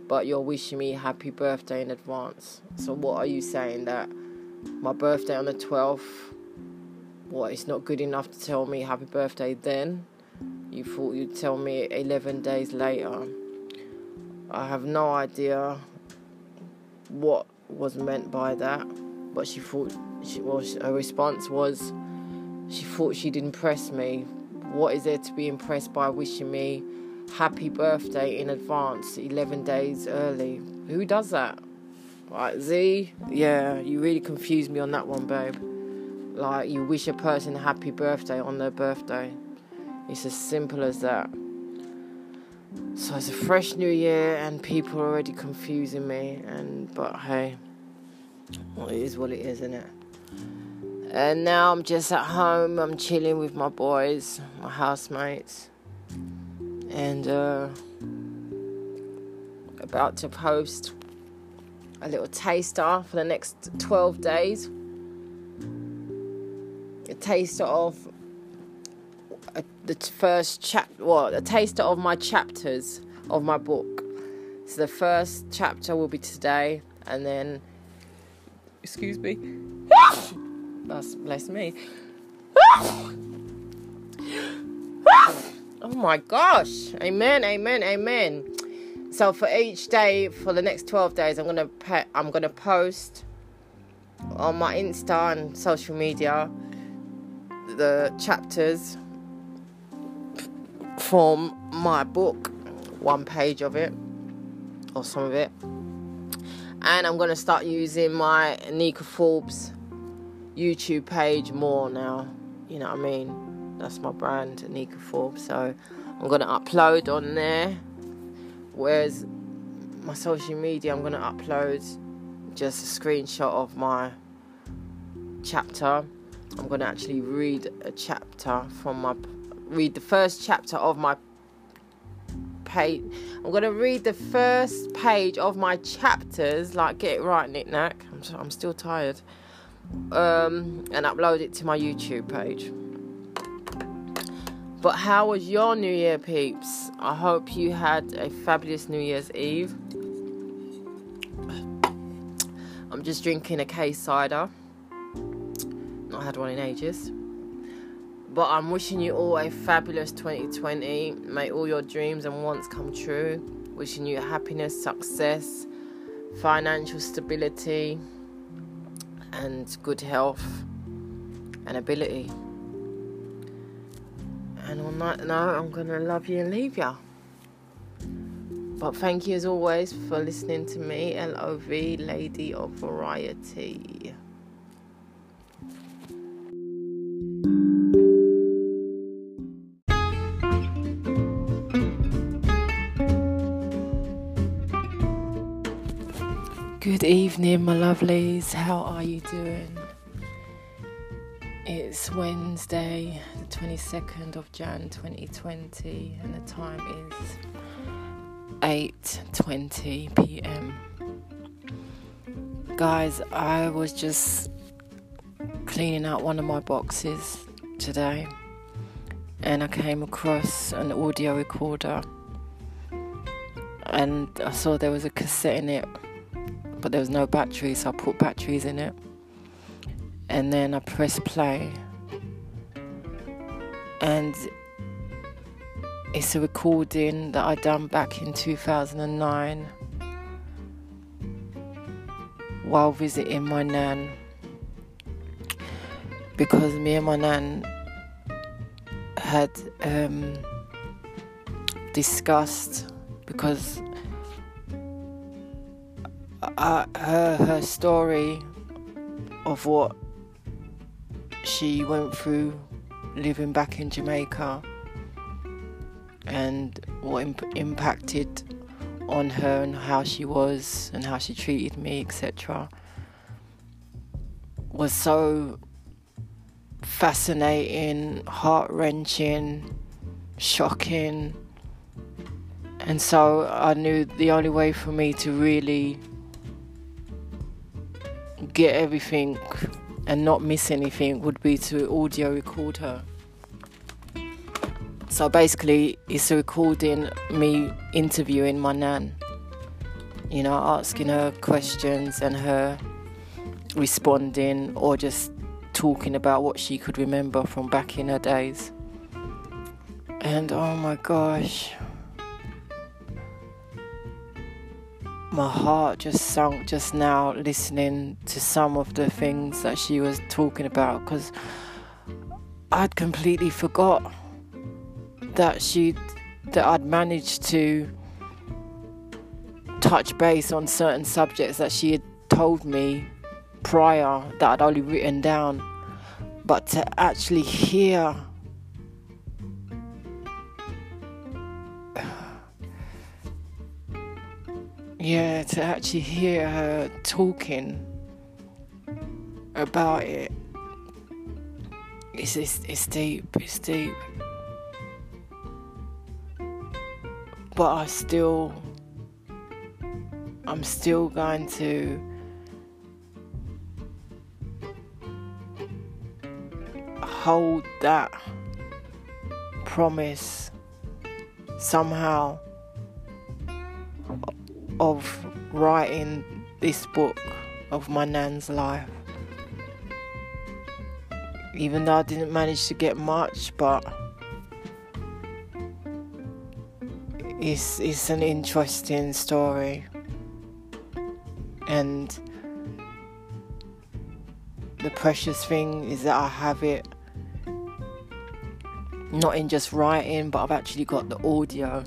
but you're wishing me happy birthday in advance. So, what are you saying that my birthday on the 12th, what, it's not good enough to tell me happy birthday then? You thought you'd tell me 11 days later. I have no idea what was meant by that, but she thought, she, well, her response was she thought she'd impress me. What is there to be impressed by wishing me happy birthday in advance, 11 days early. Who does that? Like, Z, yeah, you really confused me on that one, babe. Like, you wish a person a happy birthday on their birthday. It's as simple as that. So it's a fresh new year, and people are already confusing me. And but hey, well, it is what it is, isn't it? And now I'm just at home. I'm chilling with my boys, my housemates and uh, about to post a little taster for the next 12 days. A taster of uh, the first chap, well, a taster of my chapters of my book. So the first chapter will be today, and then, excuse me, that's bless me. Oh my gosh. Amen, amen, amen. So for each day for the next 12 days I'm to pe- I'm to post on my Insta and social media the chapters from my book, one page of it or some of it. And I'm to start using my Nika Forbes YouTube page more now. You know what I mean? That's my brand, Anika Forbes. So I'm gonna upload on there. Whereas my social media, I'm gonna upload just a screenshot of my chapter. I'm gonna actually read a chapter from my read the first chapter of my page. I'm gonna read the first page of my chapters. Like get it right, Nick Nack. I'm I'm still tired. Um, and upload it to my YouTube page. But how was your New Year, peeps? I hope you had a fabulous New Year's Eve. I'm just drinking a K cider. Not had one in ages. But I'm wishing you all a fabulous 2020. May all your dreams and wants come true. Wishing you happiness, success, financial stability, and good health and ability. And on that note, I'm going to love you and leave you. But thank you as always for listening to me, LOV, Lady of Variety. Good evening, my lovelies. How are you doing? It's Wednesday, the 22nd of Jan 2020, and the time is 8:20 p.m. Guys, I was just cleaning out one of my boxes today and I came across an audio recorder and I saw there was a cassette in it but there was no battery, so I put batteries in it. And then I press play. And it's a recording that I done back in 2009 while visiting my nan. Because me and my nan had um, discussed because uh, her her story of what she went through living back in Jamaica and what imp- impacted on her and how she was and how she treated me, etc., was so fascinating, heart wrenching, shocking. And so I knew the only way for me to really get everything and not miss anything would be to audio record her. So basically, it's recording me interviewing my nan. You know, asking her questions and her responding or just talking about what she could remember from back in her days. And oh my gosh, my heart just sunk just now listening to some of the things that she was talking about because I'd completely forgot that she that I'd managed to touch base on certain subjects that she had told me prior that I'd only written down. But to actually hear yeah, to actually hear her talking about it, it's, it's, it's deep, it's deep. But I still, I'm still going to hold that promise somehow of writing this book of my nan's life. Even though I didn't manage to get much, but it's it's an interesting story. And the precious thing is that I have it not in just writing, but I've actually got the audio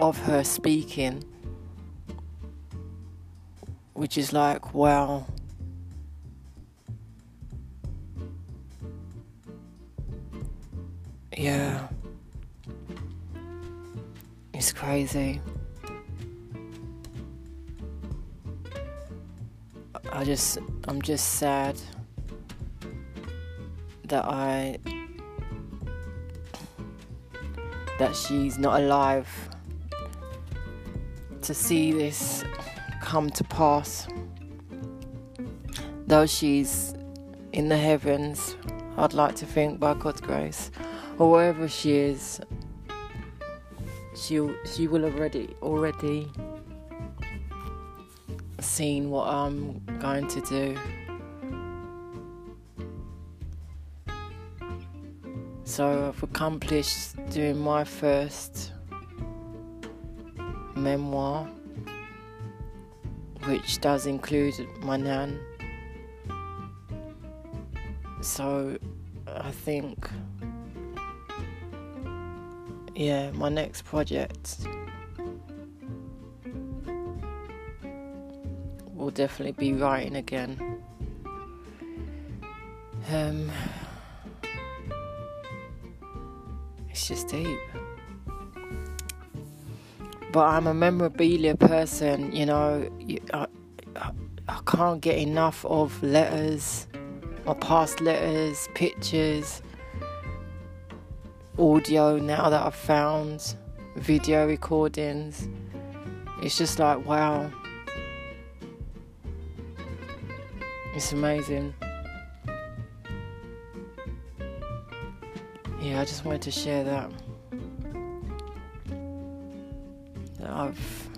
of her speaking which is like, wow. Yeah. It's crazy. I just, I'm just sad that I, that she's not alive to see this come to pass. Though she's in the heavens, I'd like to think by God's grace, or wherever she is, she she will already already seen what I'm going to do. So I've accomplished doing my first memoir which does include my nan. So I think, yeah, my next project will definitely be writing again. Um, it's just deep but I'm a memorabilia person, you know. Can't get enough of letters, my past letters, pictures, audio now that I've found, video recordings. It's just like, wow. It's amazing. Yeah, I just wanted to share that. That I've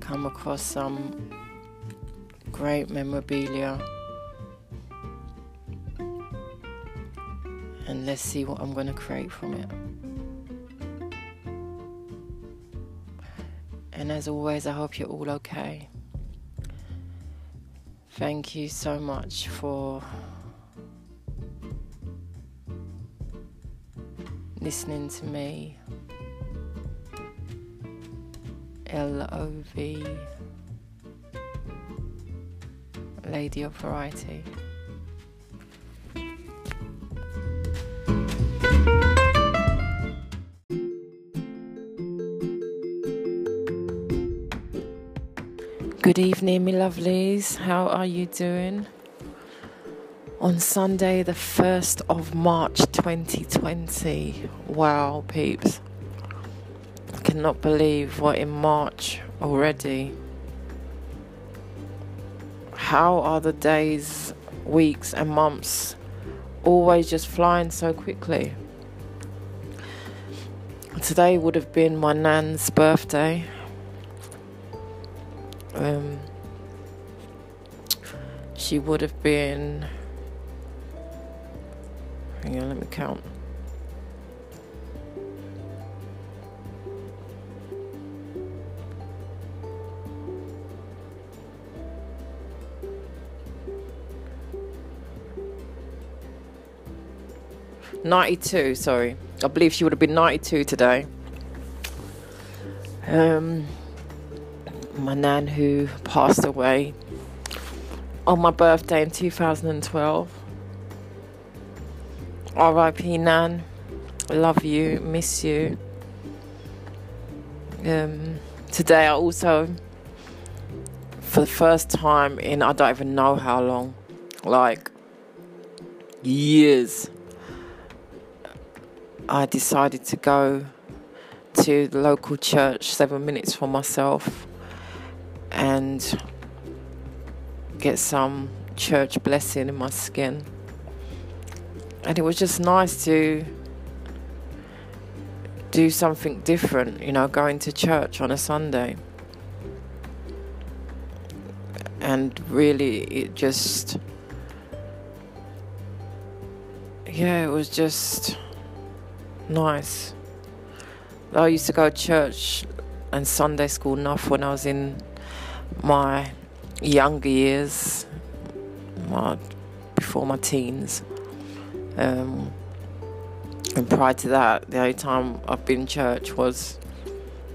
come across some great memorabilia. And let's see what I'm going to create from it. And as always, I hope you're all okay. Thank you so much for listening to me. L O V, Lady of Variety. Good evening, my lovelies. How are you doing? On Sunday, the 1st of March 2020. Wow, peeps. I cannot believe we're in March already. How are the days, weeks, and months always just flying so quickly? Today would have been my nan's birthday. Um, she would have been. Hang on, let me count. Ninety-two. Sorry, I believe she would have been ninety-two today. Um, my nan who passed away on my birthday in 2012. R.I.P. Nan, love you, miss you. Um, today I also, for the first time in I don't even know how long, like years, I decided to go to the local church seven minutes for myself and get some church blessing in my skin. And it was just nice to do something different, you know, going to church on a Sunday. And really, it just, yeah, it was just nice. I used to go to church and Sunday school enough when I was in my younger years, my, before my teens. Um, and prior to that, the only time I've been in church was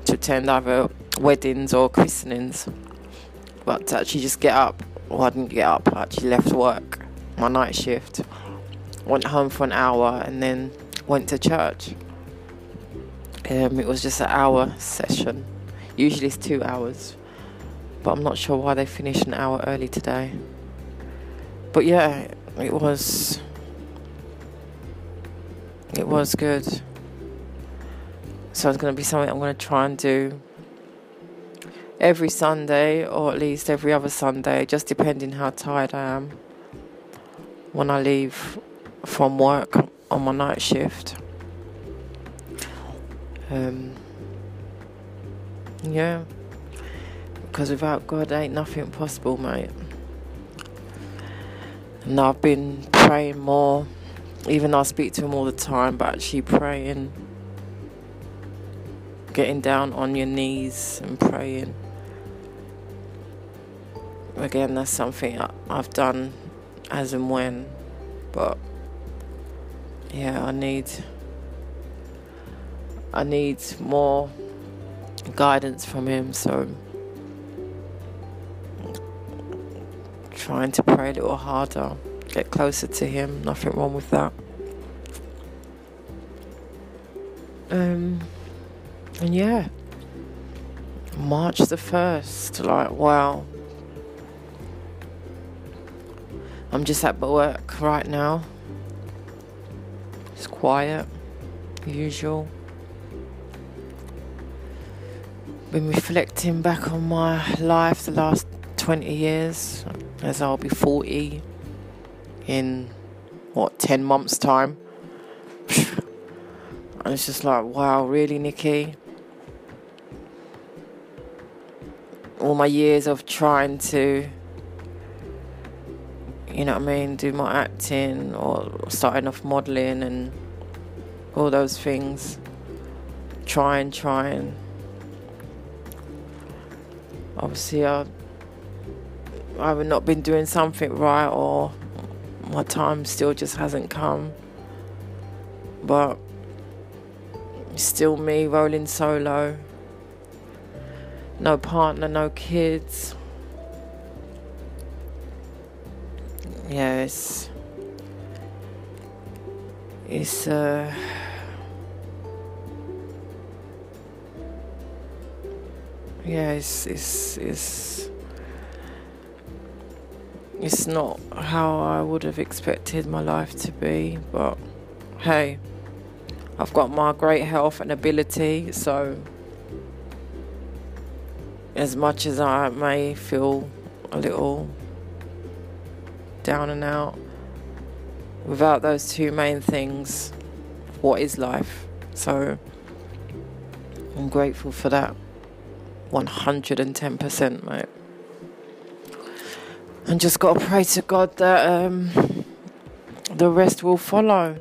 to attend either weddings or christenings. But to actually just get up, well, I didn't get up, I actually left work, my night shift, went home for an hour, and then went to church. Um, it was just an hour session. Usually it's two hours but I'm not sure why they finished an hour early today. But yeah, it was it was good. So it's going to be something I'm going to try and do every Sunday, or at least every other Sunday, just depending how tired I am when I leave from work on my night shift. Um, yeah. Because without God, ain't nothing possible, mate. And I've been praying more, even though I speak to Him all the time, but actually praying, getting down on your knees and praying. Again, that's something I've done as and when, but yeah, I need. I need more guidance from him, so trying to pray a little harder, get closer to Him. Nothing wrong with that. Um, and yeah, March the 1st, like, wow. I'm just at work right now. It's quiet, usual. Been reflecting back on my life the last 20 years, as I'll be 40 in what 10 months' time. and it's just like, wow, really, Nikki? All my years of trying to, you know what I mean, do my acting or starting off modeling and all those things. Trying, trying. Obviously, I, I have not been doing something right or my time still just hasn't come. But still me rolling solo. No partner, no kids. Yeah, it's it's uh yeah, it's it's it's it's not how I would have expected my life to be, but hey, I've got my great health and ability, so as much as I may feel a little down and out, without those two main things, what is life? So I'm grateful for that 110%, mate and just got to pray to God that um, the rest will follow.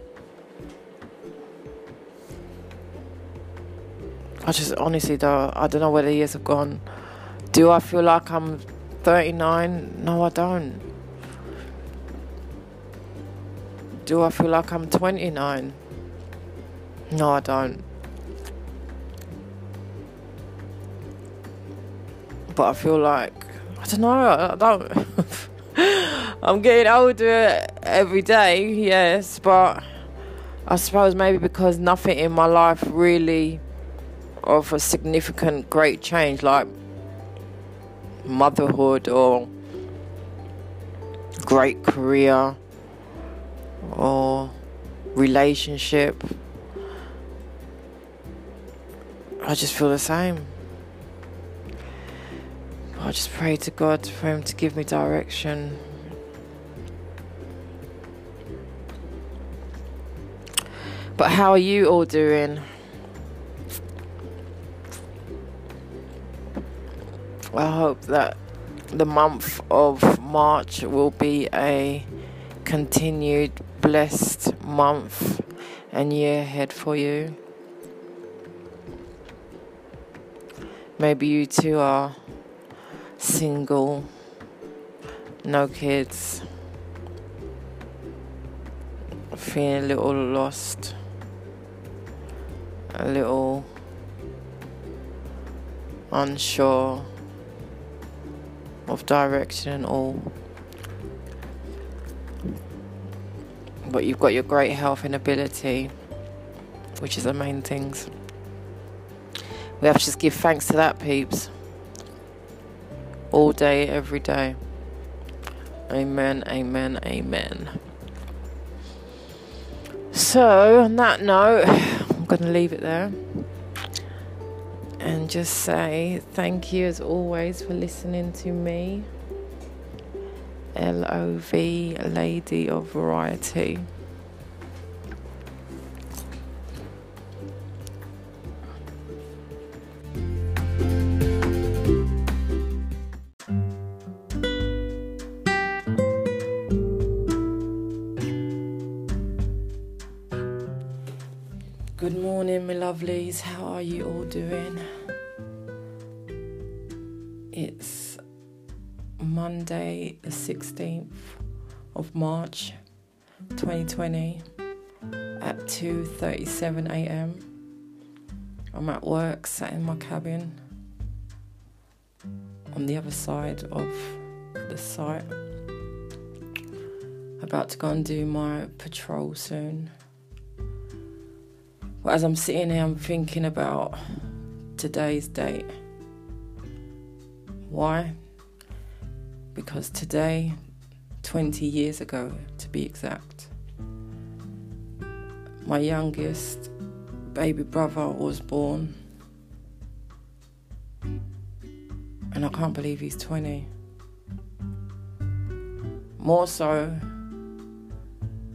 I just honestly don't. I don't know where the years have gone. Do I feel like I'm 39? No, I don't. Do I feel like I'm 29? No, I don't. But I feel like I don't know. I don't. I'm getting older every day, yes, but I suppose maybe because nothing in my life really of a significant great change like motherhood or great career or relationship. I just feel the same. I just pray to God for Him to give me direction. But how are you all doing? I hope that the month of March will be a continued blessed month and year ahead for you. Maybe you too are single, no kids, feeling a little lost, a little unsure of direction and all. But you've got your great health and ability, which is the main things. We have to just give thanks to that, peeps all day, every day. Amen, amen, amen. So, on that note, I'm going to leave it there and just say thank you as always for listening to me. L O V, Lady of Variety. 16th of March 2020 at 2:37 a.m. I'm at work, sat in my cabin on the other side of the site. About to go and do my patrol soon. But as I'm sitting here, I'm thinking about today's date. Why? Because today, 20 years ago to be exact. My youngest baby brother was born, and I can't believe he's 20. More so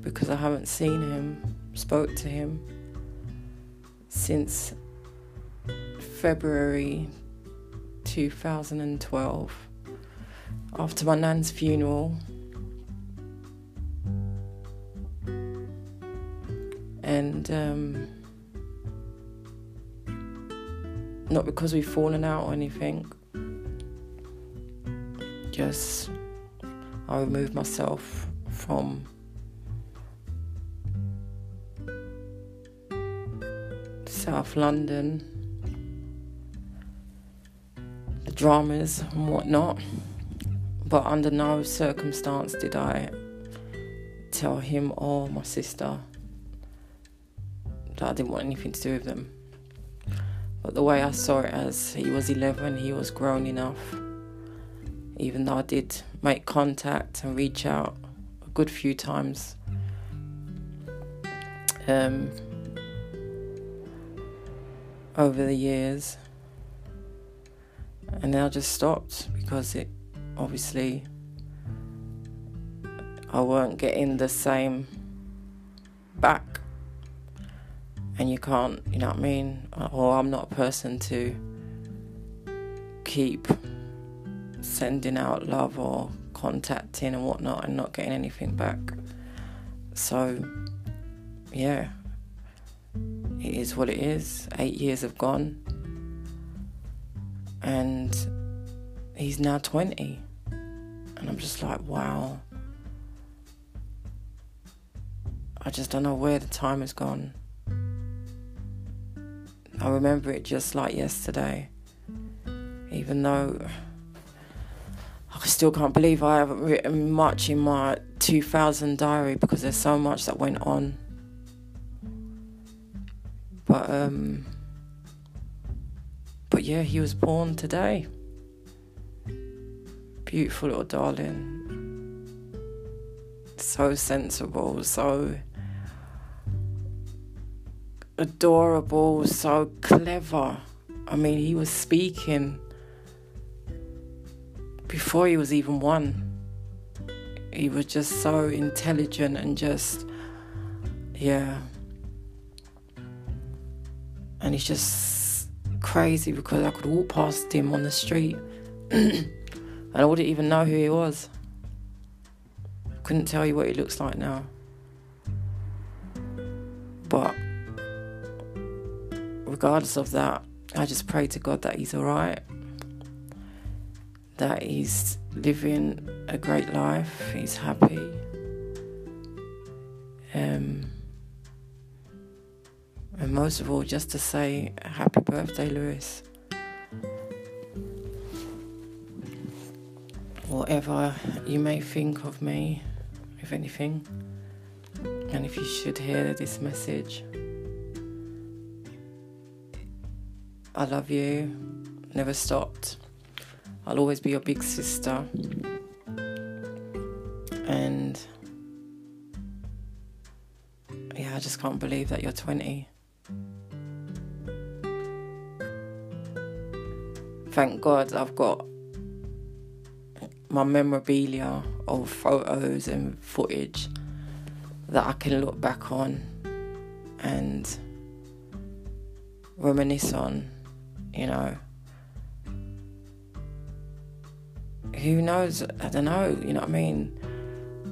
because I haven't seen him, spoke to him since February 2012 after my nan's funeral. And um, not because we've fallen out or anything, just I removed myself from South London, the dramas and whatnot. But under no circumstance did I tell him or my sister that I didn't want anything to do with them. But the way I saw it as he was 11, he was grown enough. Even though I did make contact and reach out a good few times. Um, over the years. And then I just stopped because it obviously I weren't getting the same back. And you can't, you know what I mean? Or I'm not a person to keep sending out love or contacting and whatnot and not getting anything back. So, yeah, it is what it is. Eight years have gone, and he's now 20. And I'm just like, wow. I just don't know where the time has gone. I remember it just like yesterday, even though I still can't believe I haven't written much in my 2000 diary because there's so much that went on. But um but yeah, he was born today. Beautiful little darling. So sensible, so adorable, so clever. I mean, he was speaking before he was even one. He was just so intelligent and just, yeah, and he's just crazy because I could walk past him on the street and I wouldn't even know who he was. Couldn't tell you what he looks like now. But regardless of that, I just pray to God that he's alright, that he's living a great life, he's happy. Um, and most of all, just to say happy birthday, Lewis. Whatever you may think of me, if anything, and if you should hear this message, I love you, never stopped. I'll always be your big sister. And yeah, I just can't believe that you're 20. thank God I've got my memorabilia of photos and footage that I can look back on and reminisce on, you know. Who knows? I don't know, you know what I mean?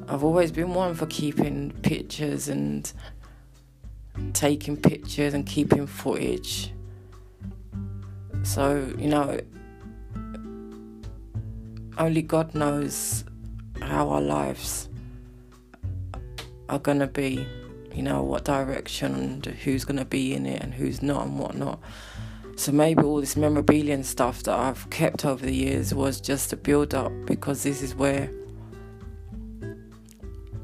I've always been one for keeping pictures and taking pictures and keeping footage. So, you know, only God knows how our lives are going to be, you know, what direction and who's going to be in it and who's not and whatnot. So maybe all this memorabilia and stuff that I've kept over the years was just a build up because this is where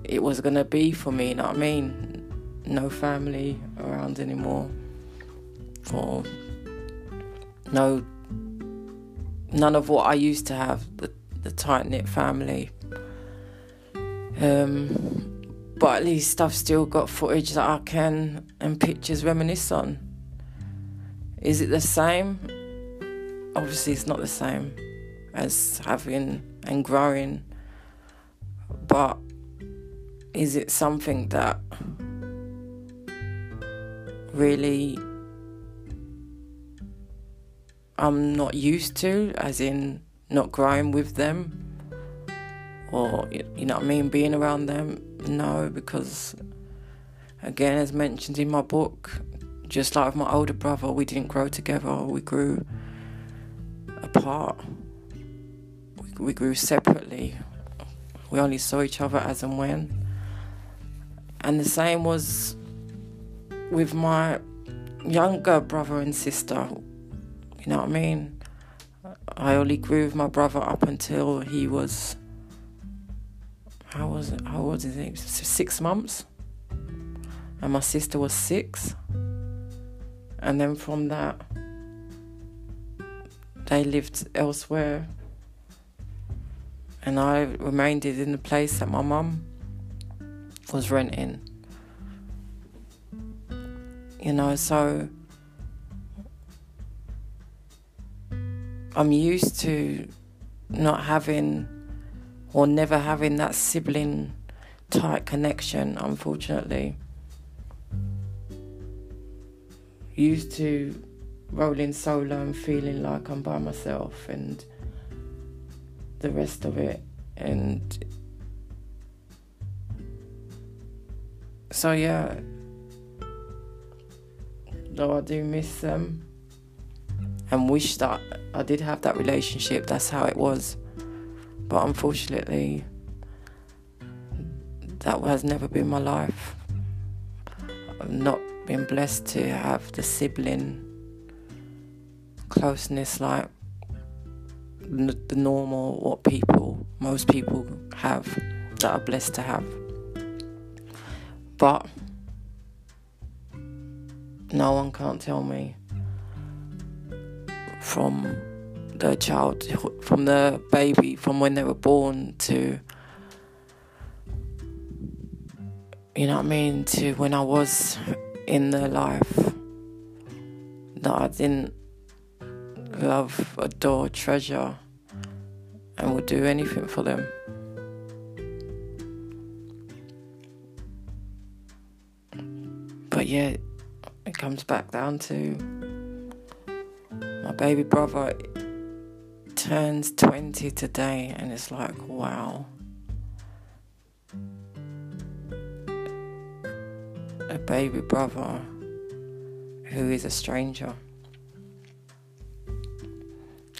it was going to be for me, you know what I mean? No family around anymore. Or no none of what I used to have, the the tight knit family. Um, but at least I've still got footage that I can and pictures reminisce on. Is it the same? Obviously, it's not the same as having and growing, but is it something that really I'm not used to, as in not growing with them? Or, you know what I mean, being around them? No, because, again, as mentioned in my book, just like with my older brother, we didn't grow together, we grew apart. We, grew separately. We only saw each other as and when. And the same was with my younger brother and sister. You know what I mean? I only grew with my brother up until he was how was it? How old is he? Six months. And my sister was six. And then from that they lived elsewhere and I remained in the place that my mum was renting. You know, so I'm used to not having or never having that sibling tight connection, unfortunately. Used to rolling solo and feeling like I'm by myself and the rest of it. And so, yeah, though I do miss them and wish that I did have that relationship, that's how it was. But unfortunately, that has never been my life. I've not been blessed to have the sibling closeness like the normal what people most people have that are blessed to have but no one can't tell me from the child from the baby from when they were born to you know what I mean to when I was in their life that I didn't love, adore, treasure, and would do anything for them. But yeah, it comes back down to my baby brother turns 20 today, and it's like, wow. A baby brother who is a stranger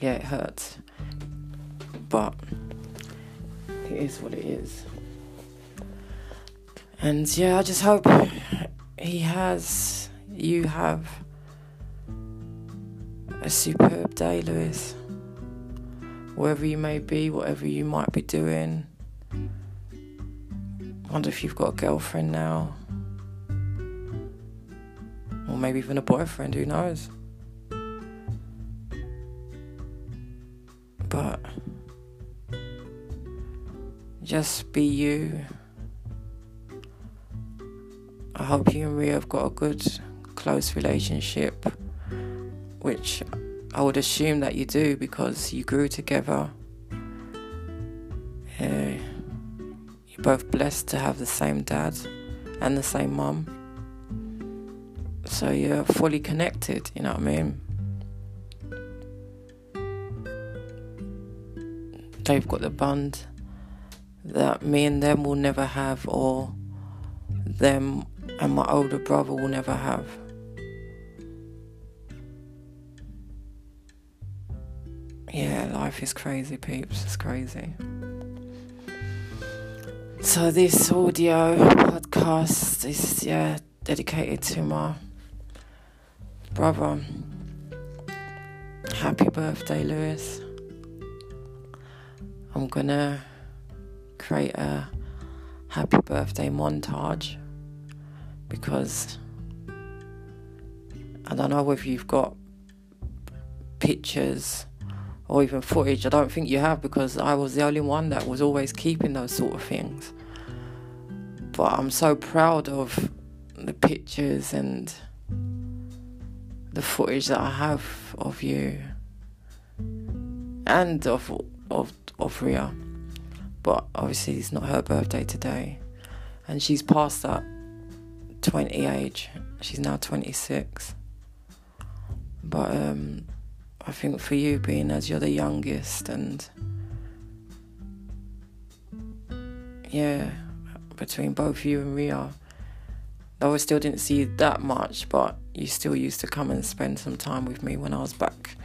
yeah, it hurts. But it is what it is. And yeah, I just hope he has, you have a superb day, Lewis. Wherever you may be, whatever you might be doing. Wonder if you've got a girlfriend now. Or maybe even a boyfriend, who knows? but just be you. I hope you and Ria have got a good, close relationship, which I would assume that you do because you grew together. Uh, you're both blessed to have the same dad and the same mum. So you're fully connected, you know what I mean? they've got the bond that me and them will never have, or them and my older brother will never have. Yeah, life is crazy, peeps. It's crazy. So this audio podcast is yeah dedicated to my brother. Happy birthday, Lewis. I'm gonna create a happy birthday montage because I don't know if you've got pictures or even footage. I don't think you have because I was the only one that was always keeping those sort of things. but I'm so proud of the pictures and the footage that I have of you and of of of Ria. But obviously it's not her birthday today. And she's past that 20 age. She's now 26. But um, I think for you, being as you're the youngest, and yeah, between both you and Ria, though I still didn't see you that much, but you still used to come and spend some time with me when I was back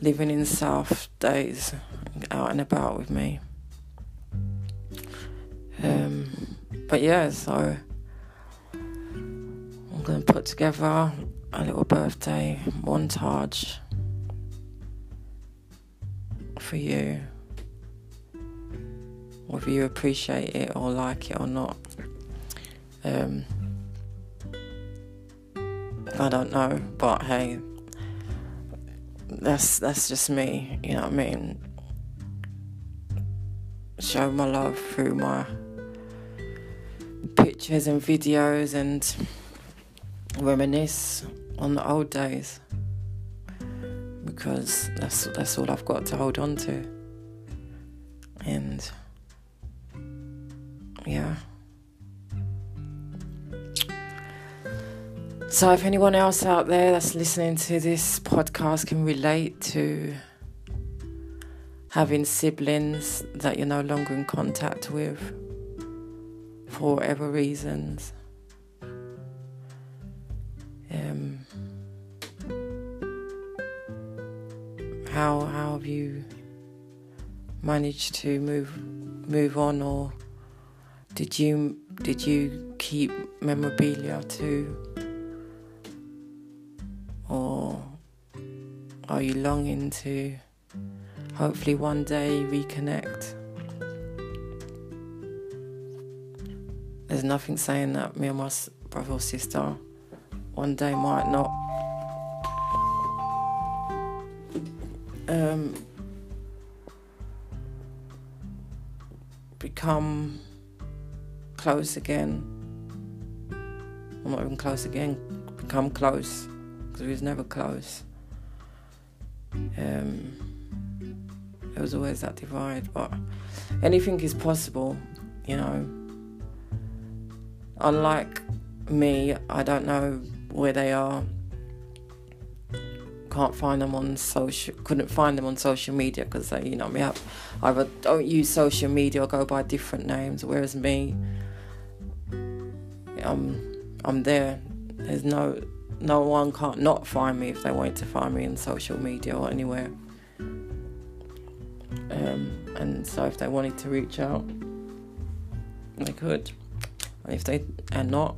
living in South days, out and about with me. Um, but yeah, so I'm gonna put together a little birthday montage for you. Whether you appreciate it or like it or not. Um, I don't know, but hey, that's that's just me, you know what I mean? Show my love through my pictures and videos and reminisce on the old days because that's that's all I've got to hold on to. And yeah. So if anyone else out there that's listening to this podcast can relate to having siblings that you're no longer in contact with for whatever reasons. Um, how how have you managed to move move on, or did you did you keep memorabilia too, or are you longing to hopefully one day reconnect? There's nothing saying that me and my brother or sister one day might not um, become close again. I'm not even close again. Become close because we was never close. Um, there was always that divide, but anything is possible, you know unlike me, I don't know where they are. Can't find them on social. Couldn't find them on social media because they, you know, me have either don't use social media or go by different names. Whereas me, I'm I'm there. There's no no one can't not find me if they wanted to find me on social media or anywhere. Um, and so if they wanted to reach out, they could. And if they are not,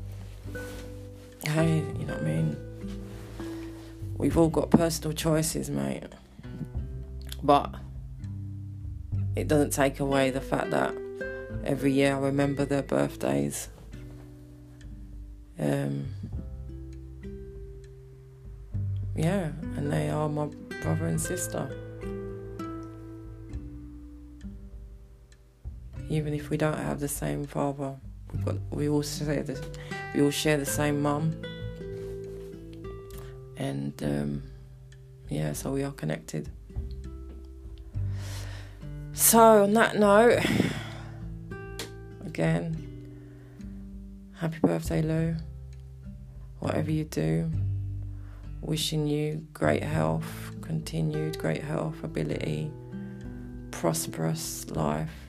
hey, you know what I mean? We've all got personal choices, mate. But it doesn't take away the fact that every year I remember their birthdays. Um, yeah, and they are my brother and sister. Even if we don't have the same father we all share the, we all share the same mum, and um, yeah, so we are connected. So on that note, again, happy birthday, Lou. Whatever you do, wishing you great health, continued great health, ability, prosperous life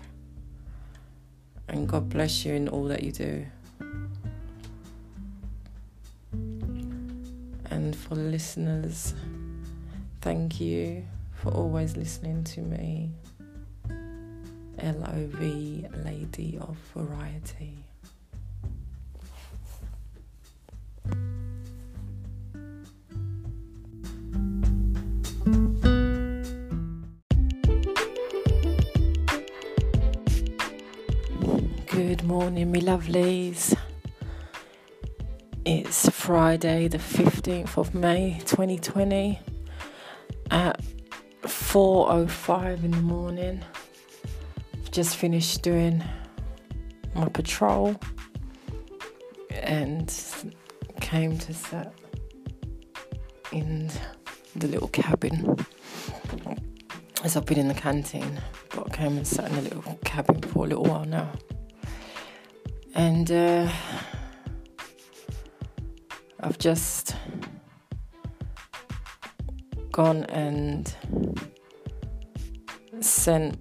and God bless you in all that you do. And for listeners, thank you for always listening to me. LOV, Lady of Variety. Good morning, me lovelies. It's Friday, the 15th of May 2020 at 4:05 in the morning. I've just finished doing my patrol and came to sit in the little cabin. As I've been in the canteen, but I came and sat in the little cabin for a little while now. And uh, I've just gone and sent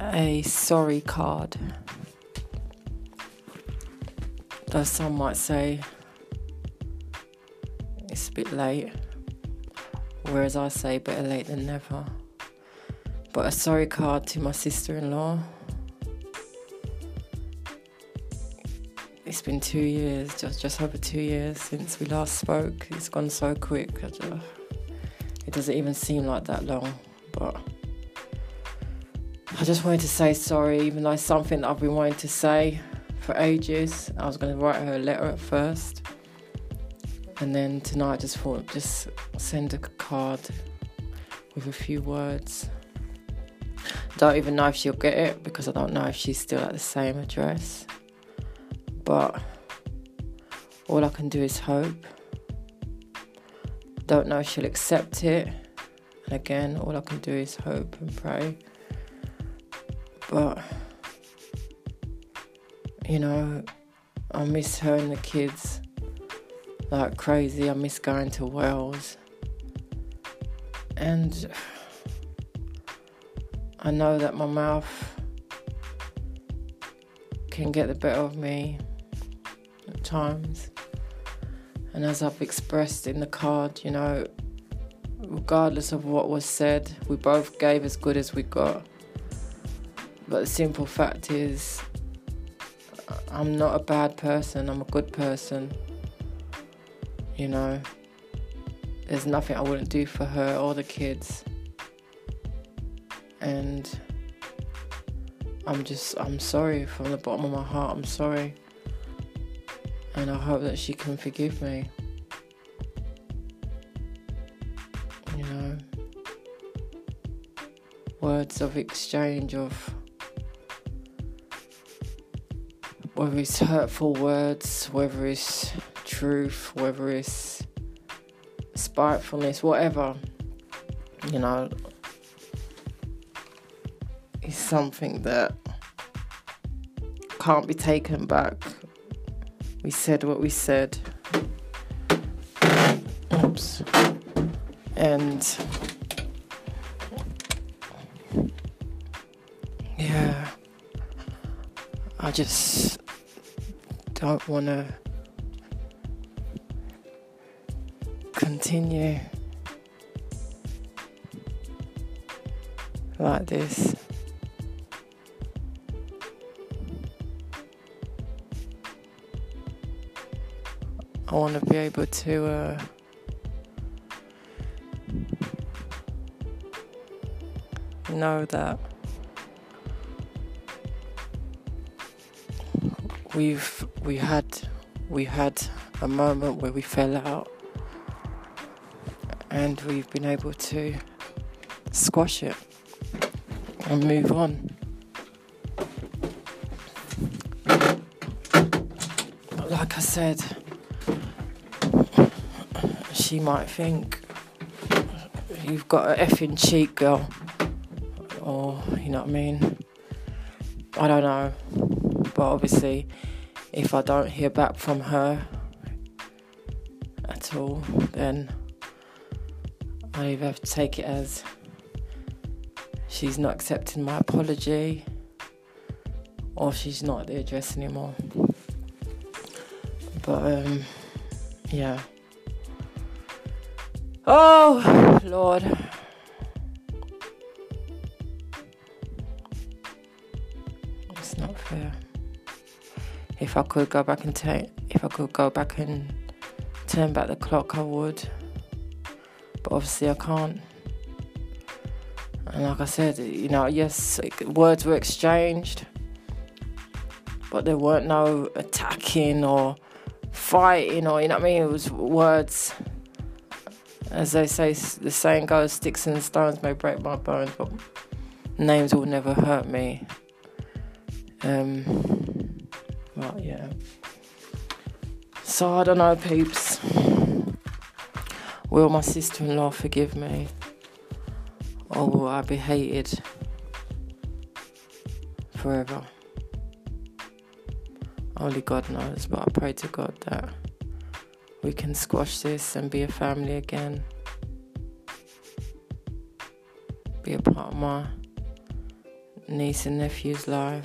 a sorry card. Though some might say it's a bit late, whereas I say better late than never. But a sorry card to my sister in law. It's been two years, just just over two years since we last spoke. It's gone so quick. Just, it doesn't even seem like that long, but I just wanted to say sorry, even though it's something I've been wanting to say for ages. I was going to write her a letter at first, and then tonight I just thought just send a card with a few words. Don't even know if she'll get it because I don't know if she's still at the same address. But all I can do is hope. Don't know if she'll accept it. And again, all I can do is hope and pray. But, you know, I miss her and the kids like crazy. I miss going to Wales. And I know that my mouth can get the better of me times. And as I've expressed in the card, you know, regardless of what was said, we both gave as good as we got. But the simple fact is, I'm not a bad person, I'm a good person. You know, there's nothing I wouldn't do for her or the kids. And I'm just, I'm sorry from the bottom of my heart, I'm sorry. And I hope that she can forgive me. You know, words of exchange of whether it's hurtful words, whether it's truth, whether it's spitefulness, whatever, you know, is something that can't be taken back. We said what we said. Oops. And yeah, I just don't want to continue like this. I want to be able to uh, know that we've we had we had a moment where we fell out and we've been able to squash it and move on. Like I said, she might think you've got an effing cheek, girl, or you know what I mean. I don't know, but obviously, if I don't hear back from her at all, then I either have to take it as she's not accepting my apology or she's not at the address anymore. But um, yeah. Oh Lord. It's not fair. If I could go back and take if I could go back and turn back the clock I would. But obviously I can't. And like I said, you know, yes, words were exchanged, but there weren't no attacking or fighting or, you know what I mean? It was words. As they say, the saying goes, sticks and stones may break my bones, but names will never hurt me. Um, well, yeah. So I don't know, peeps. Will my sister in law forgive me? Or will I be hated forever? Only God knows, but I pray to God that we can squash this and be a family again. Be a part of my niece and nephew's life.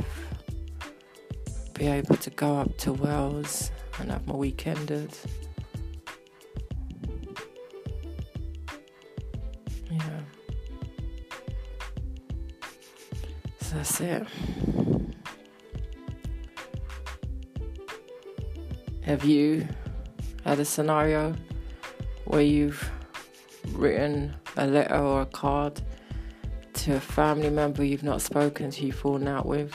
Be able to go up to Wales and have my weekenders. Yeah. So that's it. Have you Uh, had a scenario where you've written a letter or a card to a family member you've not spoken to, you've fallen out with,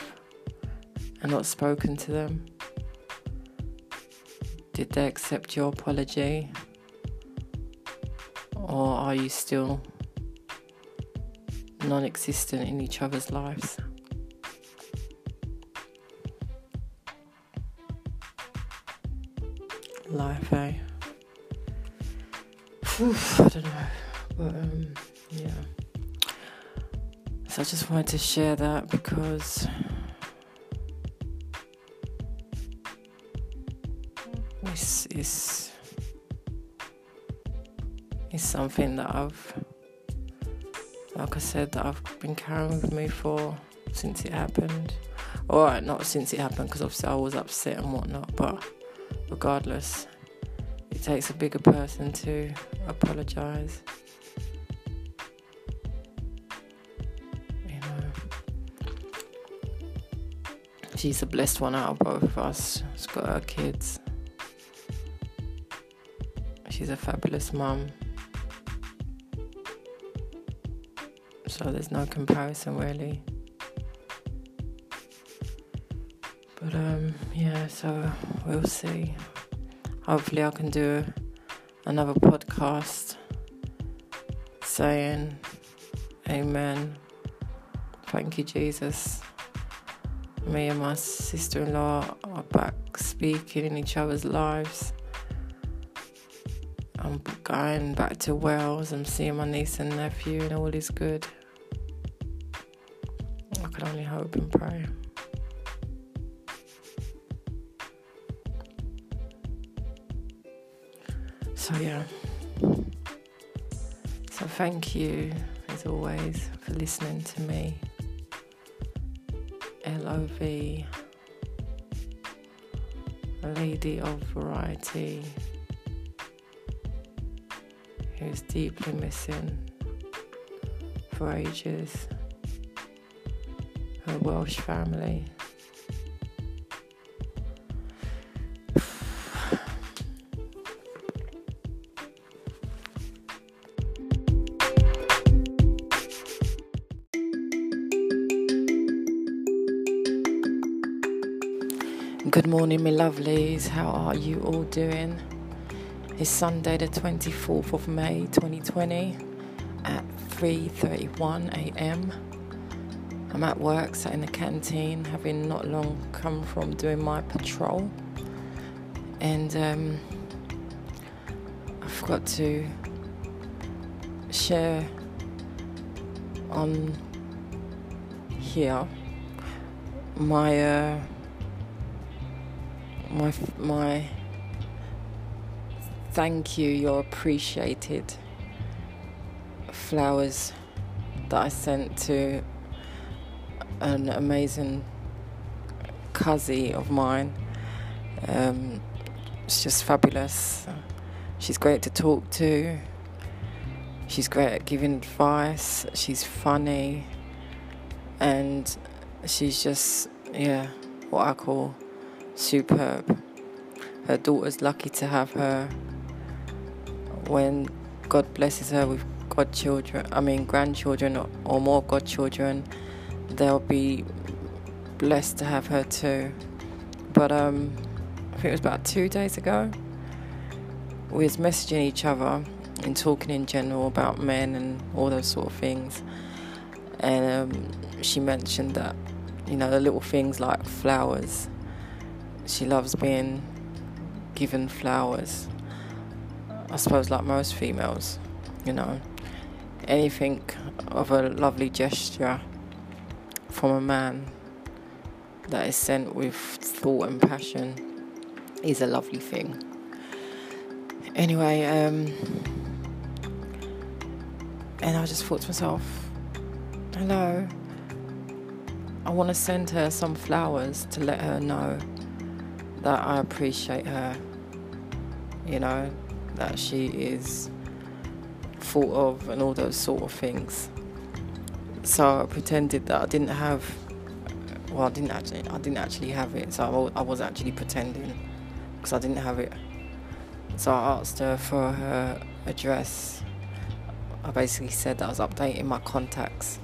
and not spoken to them? Did they accept your apology? Or are you still non existent in each other's lives? Life, eh? Oof, I don't know. But, um, yeah. So I just wanted to share that because it's, it's, it's something that I've, like I said, that I've been carrying with me for since it happened. Alright, not since it happened because obviously I was upset and whatnot, but regardless, it takes a bigger person to apologize. You know, she's the blessed one out of both of us. She's got her kids. She's a fabulous mum. So there's no comparison really. But um, yeah, so we'll see. Hopefully, I can do another podcast saying, Amen. Thank you, Jesus. Me and my sister in law are back speaking in each other's lives. I'm going back to Wales. I'm seeing my niece and nephew, and all is good. I can only hope and pray. So, yeah. So, thank you as always for listening to me. LOV, lady of variety who's deeply missing for ages. Her Welsh family. Morning, my lovelies. How are you all doing? It's Sunday, the 24th of May 2020 at 3:31 a.m. I'm at work, sat in the canteen, having not long come from doing my patrol, and um, I forgot to share on here my uh, my my thank you you're appreciated flowers that I sent to an amazing cousin of mine. Um, it's just fabulous. She's great to talk to. She's great at giving advice. She's funny. And she's just yeah what I call superb. Her daughter's lucky to have her. When God blesses her with godchildren, I mean grandchildren or, or more godchildren, they'll be blessed to have her too. But um, I think it was about two days ago. We was messaging each other and talking in general about men and all those sort of things. And um, she mentioned that, you know, the little things like flowers she loves being given flowers. I suppose, like most females, you know, anything of a lovely gesture from a man that is sent with thought and passion is a lovely thing. Anyway, um, and I just thought to myself, hello, I want to send her some flowers to let her know that I appreciate her, you know, that she is thought of and all those sort of things. So I pretended that I didn't have. Well, I didn't actually. I didn't actually have it. So I was actually pretending because I didn't have it. So I asked her for her address. I basically said that I was updating my contacts,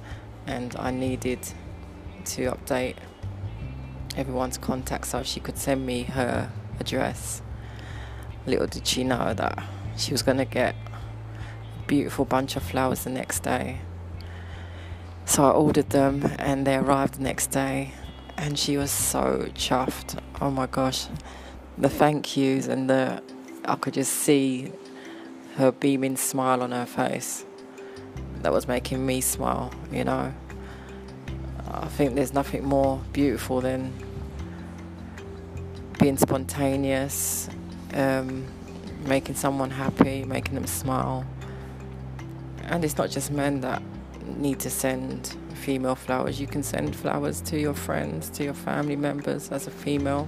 and I needed to update everyone's contacts so she could send me her address. Little did she know that she was going to get a beautiful bunch of flowers the next day. So I ordered them and they arrived the next day and she was so chuffed. Oh my gosh. The thank yous and the I could just see her beaming smile on her face. That was making me smile, you know. I think there's nothing more beautiful than being spontaneous, um, making someone happy, making them smile. And it's not just men that need to send female flowers. You can send flowers to your friends, to your family members as a female.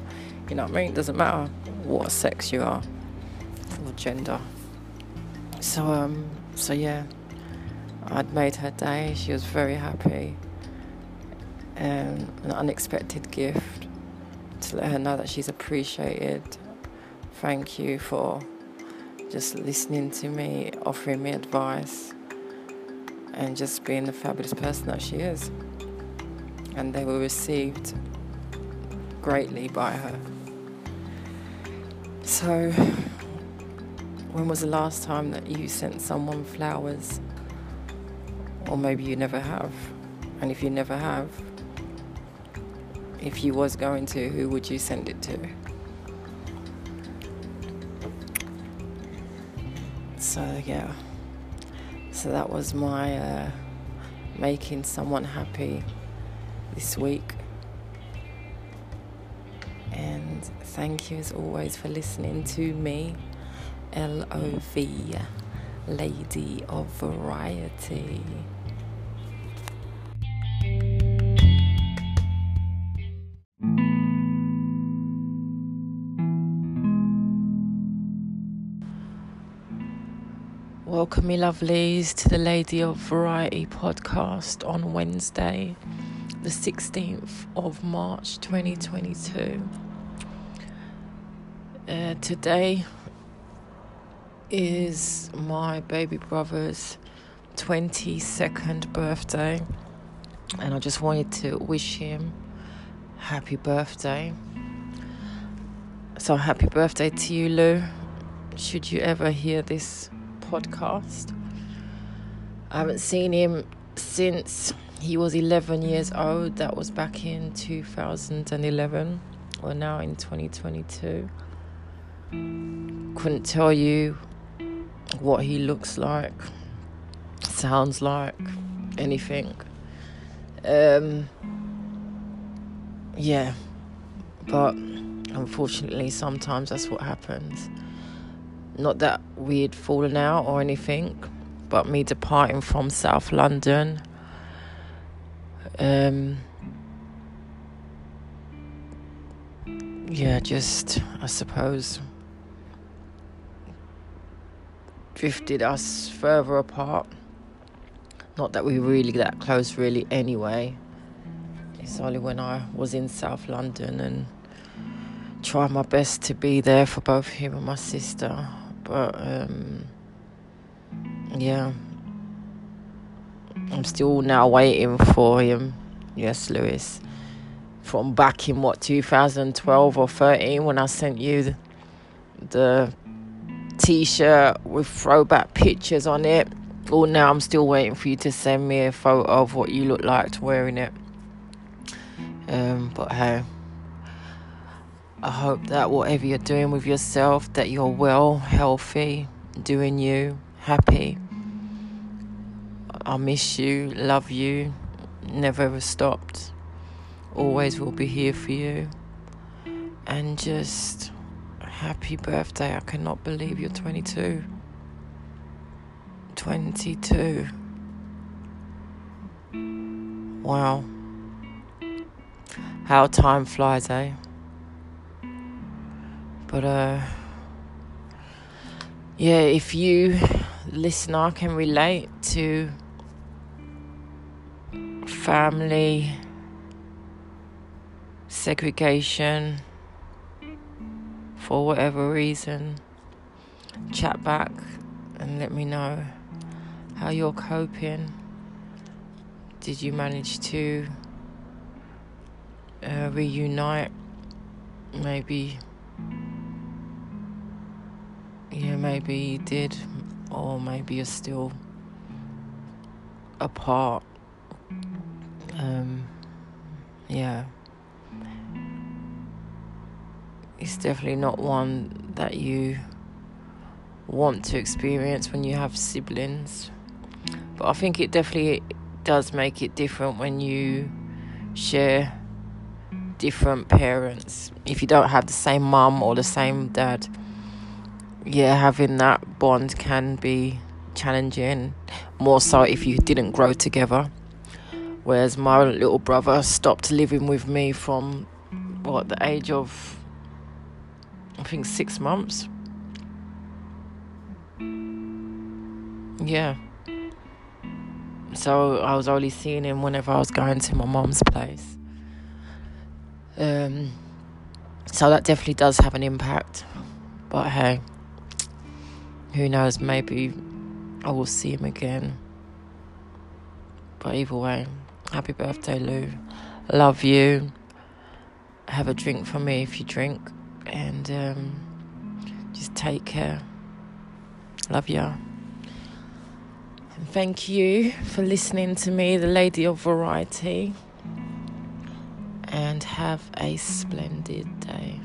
You know what I mean? It doesn't matter what sex you are or gender. So um so yeah. I'd made her day. She was very happy. Um, an unexpected gift to let her know that she's appreciated. Thank you for just listening to me, offering me advice and just being the fabulous person that she is. And they were received greatly by her. So, when was the last time that you sent someone flowers? Or maybe you never have. And if you never have, if you was going to, who would you send it to? So, yeah. So that was my uh, making someone happy this week. And thank you as always for listening to me, L O V, Lady of Variety. Welcome, me lovelies, to the Lady of Variety podcast on Wednesday, the 16th of March 2022. Uh, today is my baby brother's 22nd birthday, and I just wanted to wish him happy birthday. So, happy birthday to you, Lou. Should you ever hear this podcast. I haven't seen him since he was 11 years old. That was back in 2011. We're now in 2022. Couldn't tell you what he looks like, sounds like, anything. Um, yeah, but unfortunately, sometimes that's what happens. Not that we'd fallen out or anything, but me departing from South London. Um, yeah, just, I suppose, drifted us further apart. Not that we were really that close, really, anyway. It's only when I was in South London and tried my best to be there for both him and my sister but um, yeah, I'm still now waiting for him. Yes, Lewis. From back in what 2012 or 13 when I sent you the, the t-shirt with throwback pictures on it. Well, now I'm still waiting for you to send me a photo of what you look like wearing it. Um, but hey, I hope that whatever you're doing with yourself, that you're well, healthy, doing you, happy. I miss you, love you, never ever stopped. Always will be here for you. And just happy birthday. I cannot believe you're 22. 22. Wow. How time flies, eh? But, uh, yeah, if you, listener, can relate to family segregation for whatever reason, chat back and let me know how you're coping. Did you manage to uh, reunite? Maybe yeah, maybe you did, or maybe you're still apart. Um, yeah, it's definitely not one that you want to experience when you have siblings. But I think it definitely does make it different when you share different parents. If you don't have the same mum or the same dad, yeah, having that bond can be challenging. More so if you didn't grow together. Whereas my little brother stopped living with me from what the age of I think six months. Yeah. So I was only seeing him whenever I was going to my mom's place. Um, so that definitely does have an impact. But hey, who knows? Maybe I will see him again. But either way, happy birthday, Lou. Love you. Have a drink for me if you drink. And um, just take care. Love ya. And thank you for listening to me, the Lady of Variety and have a splendid day.